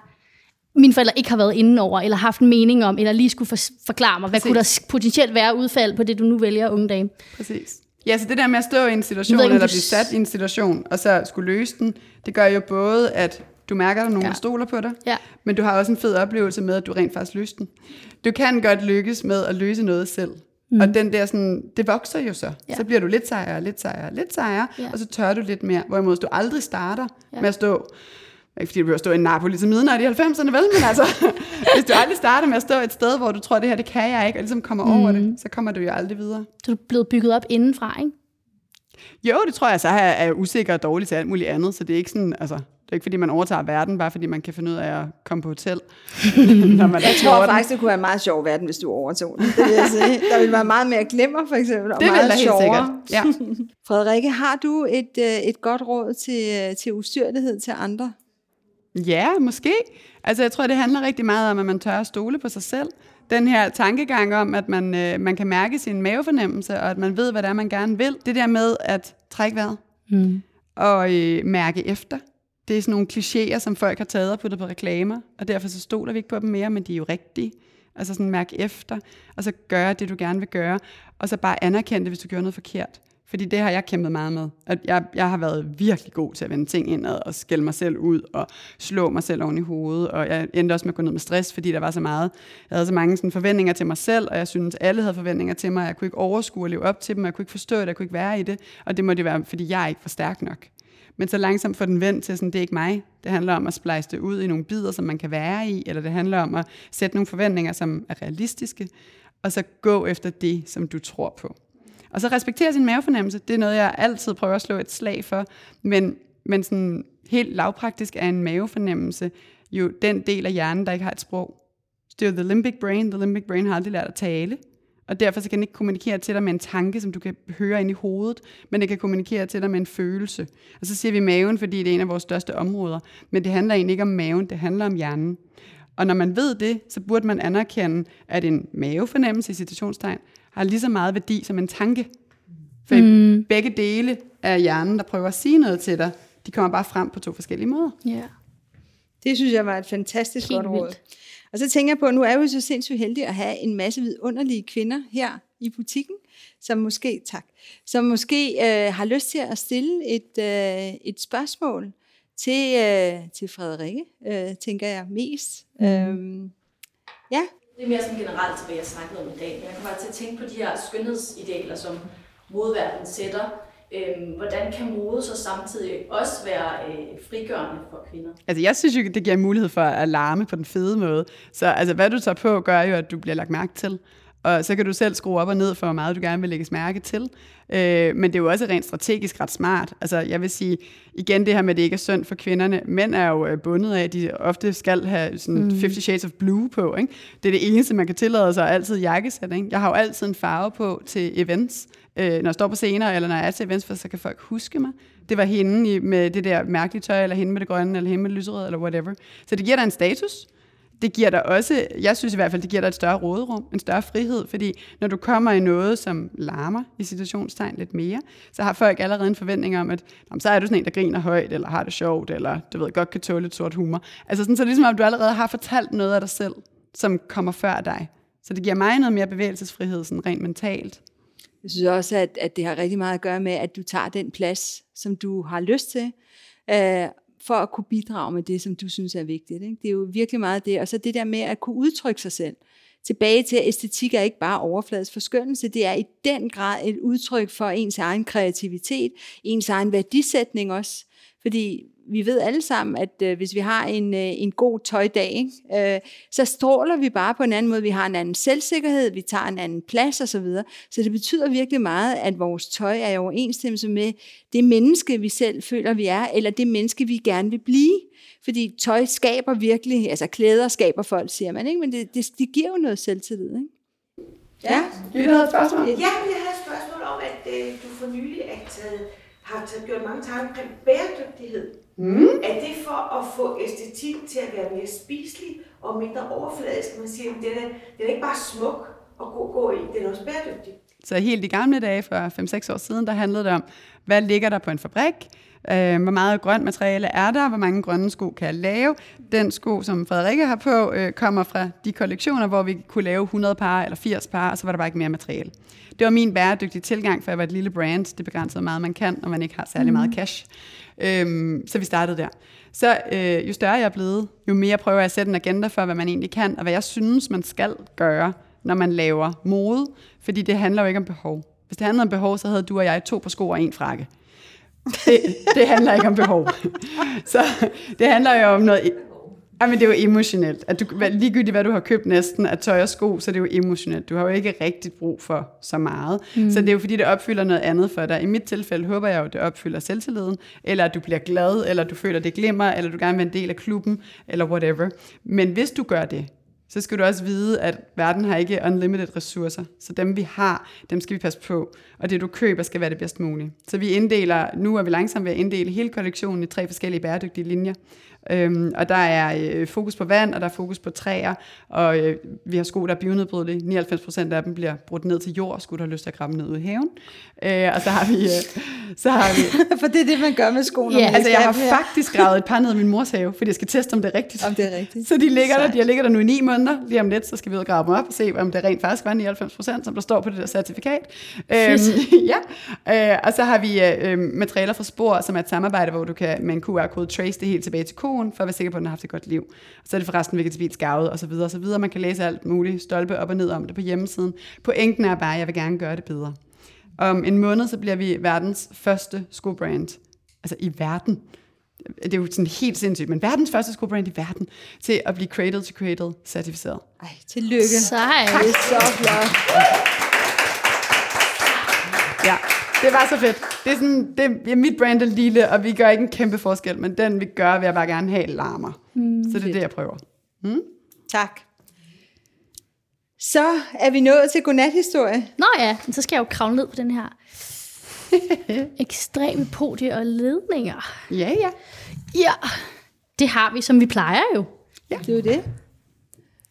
mine forældre ikke har været inde over, eller haft en mening om, eller lige skulle for, forklare mig, hvad Præcis. kunne der potentielt være udfald på det, du nu vælger, unge dame. Præcis. Ja, så det der med at stå i en situation, ikke, eller blive sat i en situation, og så skulle løse den, det gør jo både, at du mærker, at der er nogen, Ja. der stoler på dig, Ja. men du har også en fed oplevelse med, at du rent faktisk løste den. Du kan godt lykkes med at løse noget selv. Mm. Og den der sådan, det vokser jo så. Ja. Så bliver du lidt sejere, lidt sejere, lidt sejere, Ja. og så tør du lidt mere. Hvorimod du aldrig starter ja. med at stå Ikke fordi du behøver stå i Napoli til midnat i 90'erne, vel? Men altså, <laughs> hvis du aldrig starter med at stå et sted, hvor du tror, det her, det kan jeg ikke, og ligesom kommer mm. over det, så kommer du jo aldrig videre. Så du er blevet bygget op indenfra, ikke? Jo, det tror jeg, så er jeg usikker og dårlig til alt muligt andet, så det er ikke sådan, altså, det er ikke fordi, man overtager verden, bare fordi man kan finde ud af at komme på hotel. <laughs> når man jeg tror faktisk, det kunne være en meget sjov verden, hvis du overtog den. Det vil jeg sige. Der ville være meget mere glemmer, for eksempel, og det meget helt sjovere. Ja. <laughs> Frederikke, har du et, øh, et godt råd til, til ustyrlighed til andre? Ja, måske. Altså, jeg tror, det handler rigtig meget om, at man tør at stole på sig selv. Den her tankegang om, at man, øh, man kan mærke sin mavefornemmelse, og at man ved, hvad det er, man gerne vil. Det der med at trække vejret mm. og øh, mærke efter. Det er sådan nogle klichéer, som folk har taget og puttet på reklamer, og derfor så stoler vi ikke på dem mere, men de er jo rigtige. Altså sådan mærk efter, og så gøre det, du gerne vil gøre, og så bare anerkende det, hvis du gør noget forkert. Fordi det har jeg kæmpet meget med. At jeg, jeg har været virkelig god til at vende ting indad og skælde mig selv ud og slå mig selv oven i hovedet. Og jeg endte også med at gå ned med stress, fordi der var så meget. Jeg havde så mange sådan, forventninger til mig selv, og jeg synes, alle havde forventninger til mig. Jeg kunne ikke overskue at leve op til dem, jeg kunne ikke forstå det, jeg kunne ikke være i det. Og det må det være, fordi jeg ikke var stærk nok. Men så langsomt får den vendt til, sådan, det er ikke mig. Det handler om at splice det ud i nogle bidder, som man kan være i, eller det handler om at sætte nogle forventninger, som er realistiske, og så gå efter det, som du tror på. Og så respektere sin mavefornemmelse, det er noget, jeg altid prøver at slå et slag for. Men, men sådan helt lavpraktisk er en mavefornemmelse jo den del af hjernen, der ikke har et sprog. det er jo the limbic brain. The limbic brain har aldrig lært at tale. Og derfor så kan den ikke kommunikere til dig med en tanke, som du kan høre ind i hovedet, men det kan kommunikere til dig med en følelse. Og så siger vi maven, fordi det er en af vores største områder. Men det handler egentlig ikke om maven, det handler om hjernen. Og når man ved det, så burde man anerkende, at en mavefornemmelse i citationstegn har lige så meget værdi som en tanke. For mm. begge dele af hjernen, der prøver at sige noget til dig, de kommer bare frem på to forskellige måder. Ja. Yeah. Det synes jeg var et fantastisk Helt godt råd. Vildt. Og så tænker jeg på, nu er vi så sindssygt heldige at have en masse vidunderlige kvinder her i butikken, som måske, tak, som måske øh, har lyst til at stille et, øh, et spørgsmål til, øh, til Frederikke, øh, tænker jeg mest. Mm. Øhm, ja. Det er mere sådan generelt til, hvad jeg snakkede om i dag, men jeg kommer til at tænke på de her skønhedsidealer, som modverdenen sætter. Øhm, hvordan kan mode så samtidig også være øh, frigørende for kvinder? Altså jeg synes jo, det giver mulighed for at larme på den fede måde. Så altså, hvad du tager på, gør jo, at du bliver lagt mærke til. Og så kan du selv skrue op og ned for, hvor meget du gerne vil lægges mærke til. Øh, men det er jo også rent strategisk ret smart. Altså jeg vil sige, igen det her med, at det ikke er synd for kvinderne. Mænd er jo øh, bundet af, at de ofte skal have sådan mm. 50 Shades of Blue på. Ikke? Det er det eneste, man kan tillade sig, altid jakkesæt. Ikke? Jeg har jo altid en farve på til events, øh, når jeg står på scener, eller når jeg er til events, for så kan folk huske mig. Det var hende med det der mærkelige tøj, eller hende med det grønne, eller hende med det lyserøde, eller whatever. Så det giver dig en status det giver dig også, jeg synes i hvert fald, det giver dig et større råderum, en større frihed, fordi når du kommer i noget, som larmer i situationstegn lidt mere, så har folk allerede en forventning om, at så er du sådan en, der griner højt, eller har det sjovt, eller du ved, godt kan tåle lidt sort humor. Altså sådan, så det er ligesom, om du allerede har fortalt noget af dig selv, som kommer før dig. Så det giver mig noget mere bevægelsesfrihed, sådan rent mentalt. Jeg synes også, at, at det har rigtig meget at gøre med, at du tager den plads, som du har lyst til. Øh, for at kunne bidrage med det, som du synes er vigtigt. Ikke? Det er jo virkelig meget det. Og så det der med at kunne udtrykke sig selv. Tilbage til, at æstetik er ikke bare overfladisk forskyndelse, det er i den grad et udtryk for ens egen kreativitet, ens egen værdisætning også. Fordi vi ved alle sammen, at øh, hvis vi har en, øh, en god tøjdag, ikke, øh, så stråler vi bare på en anden måde. Vi har en anden selvsikkerhed, vi tager en anden plads osv. Så, videre. så det betyder virkelig meget, at vores tøj er i overensstemmelse med det menneske, vi selv føler, vi er, eller det menneske, vi gerne vil blive. Fordi tøj skaber virkelig, altså klæder skaber folk, siger man, ikke? men det, det, det giver jo noget selvtillid. Ikke? Ja, du havde et spørgsmål? Ja, jeg havde et spørgsmål om, at øh, du for nylig at, øh, har gjort mange tanker omkring bæredygtighed. Mm. Er det for at få æstetik til at være mere spiselig og mindre overfladisk? Man siger, at den er, den er ikke bare smuk at gå, gå i, den er også bæredygtig. Så helt i gamle dage, for 5-6 år siden, der handlede det om, hvad ligger der på en fabrik? Øh, hvor meget grønt materiale er der? Hvor mange grønne sko kan jeg lave? Den sko, som Frederikke har på, øh, kommer fra de kollektioner, hvor vi kunne lave 100 par eller 80 par, og så var der bare ikke mere materiale. Det var min bæredygtige tilgang, for jeg var et lille brand. Det begrænsede meget, man kan, når man ikke har særlig meget mhm. cash. Øhm, så vi startede der. Så øh, jo større jeg er blevet, jo mere prøver jeg at sætte en agenda for, hvad man egentlig kan, og hvad jeg synes, man skal gøre, når man laver mode. Fordi det handler jo ikke om behov. Hvis det handlede om behov, så havde du og jeg to på sko og en frakke. Det, det handler ikke om behov. <laughs> Så det handler jo om noget... Ej, men det er jo emotionelt. At du, ligegyldigt hvad du har købt næsten af tøj og sko, så er det jo emotionelt. Du har jo ikke rigtig brug for så meget. Mm. Så det er jo fordi, det opfylder noget andet for dig. I mit tilfælde håber jeg jo, at det opfylder selvtilliden, eller at du bliver glad, eller du føler, det glimmer, eller du gerne vil være en del af klubben, eller whatever. Men hvis du gør det, så skal du også vide, at verden har ikke unlimited ressourcer. Så dem vi har, dem skal vi passe på. Og det du køber skal være det bedst mulige. Så vi inddeler, nu er vi langsomt ved at inddele hele kollektionen i tre forskellige bæredygtige linjer. Øhm, og der er øh, fokus på vand, og der er fokus på træer, og øh, vi har sko, der er bionedbrydelige. 99% af dem bliver brudt ned til jord, skulle du have lyst til at grave dem ned ud i haven. Øh, og så har vi... Øh, så har vi <laughs> For det er det, man gør med skoene. Ja, man altså, jeg har her. faktisk gravet et par ned i min mors have, fordi jeg skal teste, om det er rigtigt. Om det er rigtigt. Så de ligger der, Sejt. de har ligget der nu i ni måneder. Lige om lidt, så skal vi ud og grave dem op og se, om det rent faktisk var 99 procent, som der står på det der certifikat. Øhm, <laughs> ja, øh, og så har vi øh, øh, materialer fra Spor, som er et samarbejde, hvor du kan med en QR-kode trace det helt tilbage til koen, for at være sikker på, at den har haft et godt liv. Så er det forresten vegetabilsk gavet, og så videre, og så videre. Man kan læse alt muligt, stolpe op og ned om det på hjemmesiden. Pointen er bare, at jeg vil gerne gøre det bedre. Om en måned, så bliver vi verdens første skobrand. Altså i verden det er jo sådan helt sindssygt, men verdens første skobrand i verden til at blive cradle to cradle certificeret. Ej, tillykke. Sej. Det er så flot. Ja, det var så fedt. Det er sådan, det, ja, mit brand er lille, og vi gør ikke en kæmpe forskel, men den vi gør, vil jeg bare gerne have larmer. Mm, så det er det, jeg prøver. Tak. Så er vi nået til godnathistorie. Nå ja, men så skal jeg jo kravle ned på den her <laughs> ekstreme podie og ledninger. Ja, ja. Ja, det har vi, som vi plejer jo. Det er jo det.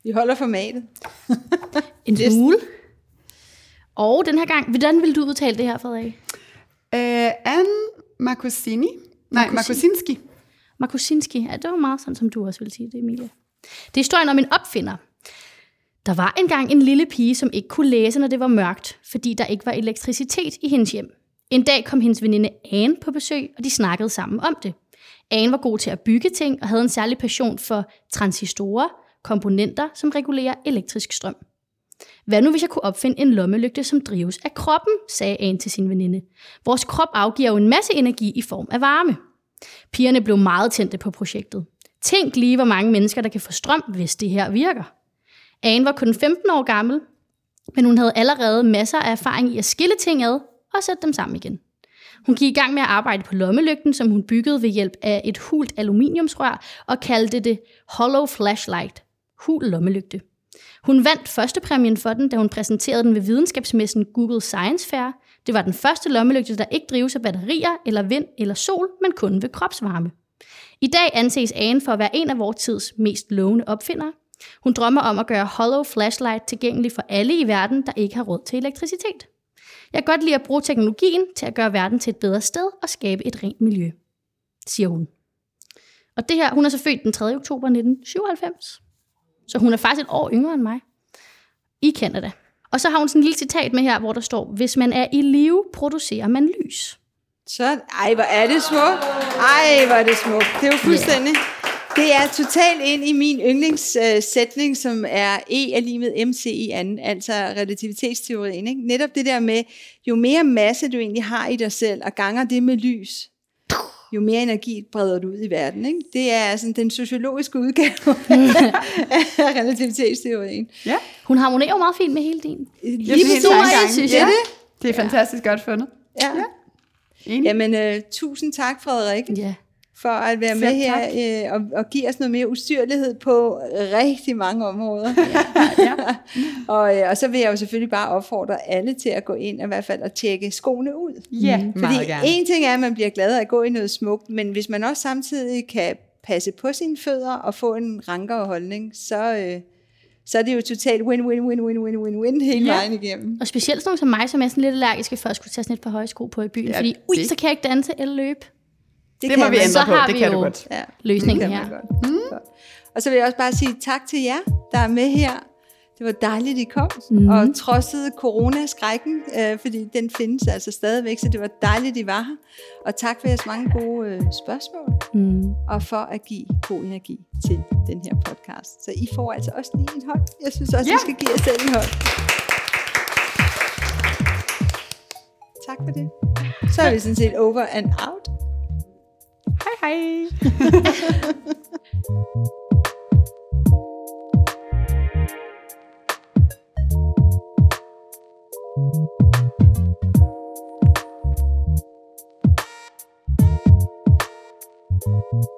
Vi holder formatet. En smule. Og den her gang, hvordan vil du udtale det her, Frederik? Øh, Anne Marcosini. Nej, Marcosinski. Markusinski. Ja, det var meget sådan, som du også ville sige det, Emilie. Det er historien om en opfinder. Der var engang en lille pige, som ikke kunne læse, når det var mørkt, fordi der ikke var elektricitet i hendes hjem. En dag kom hendes veninde Anne på besøg, og de snakkede sammen om det. Anne var god til at bygge ting og havde en særlig passion for transistorer, komponenter, som regulerer elektrisk strøm. Hvad nu, hvis jeg kunne opfinde en lommelygte, som drives af kroppen, sagde Anne til sin veninde. Vores krop afgiver jo en masse energi i form af varme. Pigerne blev meget tændte på projektet. Tænk lige, hvor mange mennesker, der kan få strøm, hvis det her virker. Anne var kun 15 år gammel, men hun havde allerede masser af erfaring i at skille ting ad og sætte dem sammen igen. Hun gik i gang med at arbejde på lommelygten, som hun byggede ved hjælp af et hult aluminiumsrør og kaldte det Hollow Flashlight. Hul lommelygte. Hun vandt førstepræmien for den, da hun præsenterede den ved videnskabsmessen Google Science Fair. Det var den første lommelygte, der ikke drives af batterier eller vind eller sol, men kun ved kropsvarme. I dag anses Anne for at være en af vores tids mest lovende opfindere. Hun drømmer om at gøre Hollow Flashlight tilgængelig for alle i verden, der ikke har råd til elektricitet. Jeg kan godt lide at bruge teknologien til at gøre verden til et bedre sted og skabe et rent miljø, siger hun. Og det her, hun er så født den 3. oktober 1997. Så hun er faktisk et år yngre end mig. I Canada. Og så har hun sådan en lille citat med her, hvor der står, hvis man er i live, producerer man lys. Så, ej, hvor er det smukt. Ej, hvor er det smukt. Det er jo fuldstændig. Det er totalt ind i min yndlingssætning, som er E er lige med MC i anden, altså relativitetsteorien. Ikke? Netop det der med, jo mere masse du egentlig har i dig selv, og ganger det med lys, jo mere energi breder du ud i verden. Ikke? Det er sådan den sociologiske udgave <laughs> af relativitetsteorien. Ja, Hun harmonerer jo meget fint med hele din. Lige præcis, synes Ja. jeg det. det er fantastisk godt fundet. Ja. Enig. Jamen, øh, tusind tak, Frederik. Ja. For at være med Selv her øh, og, og give os noget mere ustyrlighed på rigtig mange områder. Ja. <laughs> og, øh, og så vil jeg jo selvfølgelig bare opfordre alle til at gå ind og i hvert fald at tjekke skoene ud. Ja, Fordi meget gerne. en ting er, at man bliver glad af at gå i noget smukt, men hvis man også samtidig kan passe på sine fødder og få en rankere holdning, så, øh, så er det jo totalt win-win-win-win-win-win-win hele Ja. vejen igennem. Og specielt sådan nogle som mig, som er sådan lidt allergiske for at skulle tage sådan et par høje sko på i byen. Ja, Ja, fordi, ui, det- så kan jeg ikke danse eller løbe. Det kan må vi ændre Så på, har det vi kan du jo- godt. Ja, Løsningen det kan her. godt. Mm. Godt. Og så vil jeg også bare sige tak til jer, der er med her. Det var dejligt, I kom mm. og trodsede coronaskrækken, øh, fordi den findes altså stadigvæk, så det var dejligt, I var her. Og tak for jeres mange gode øh, spørgsmål, Mm. og for at give god energi til den her podcast. Så I får altså også lige en hånd. Jeg synes også, Ja. I skal give jer selv en hånd. Tak tak for det. Så er vi sådan set over and out. Hi, hi. <laughs>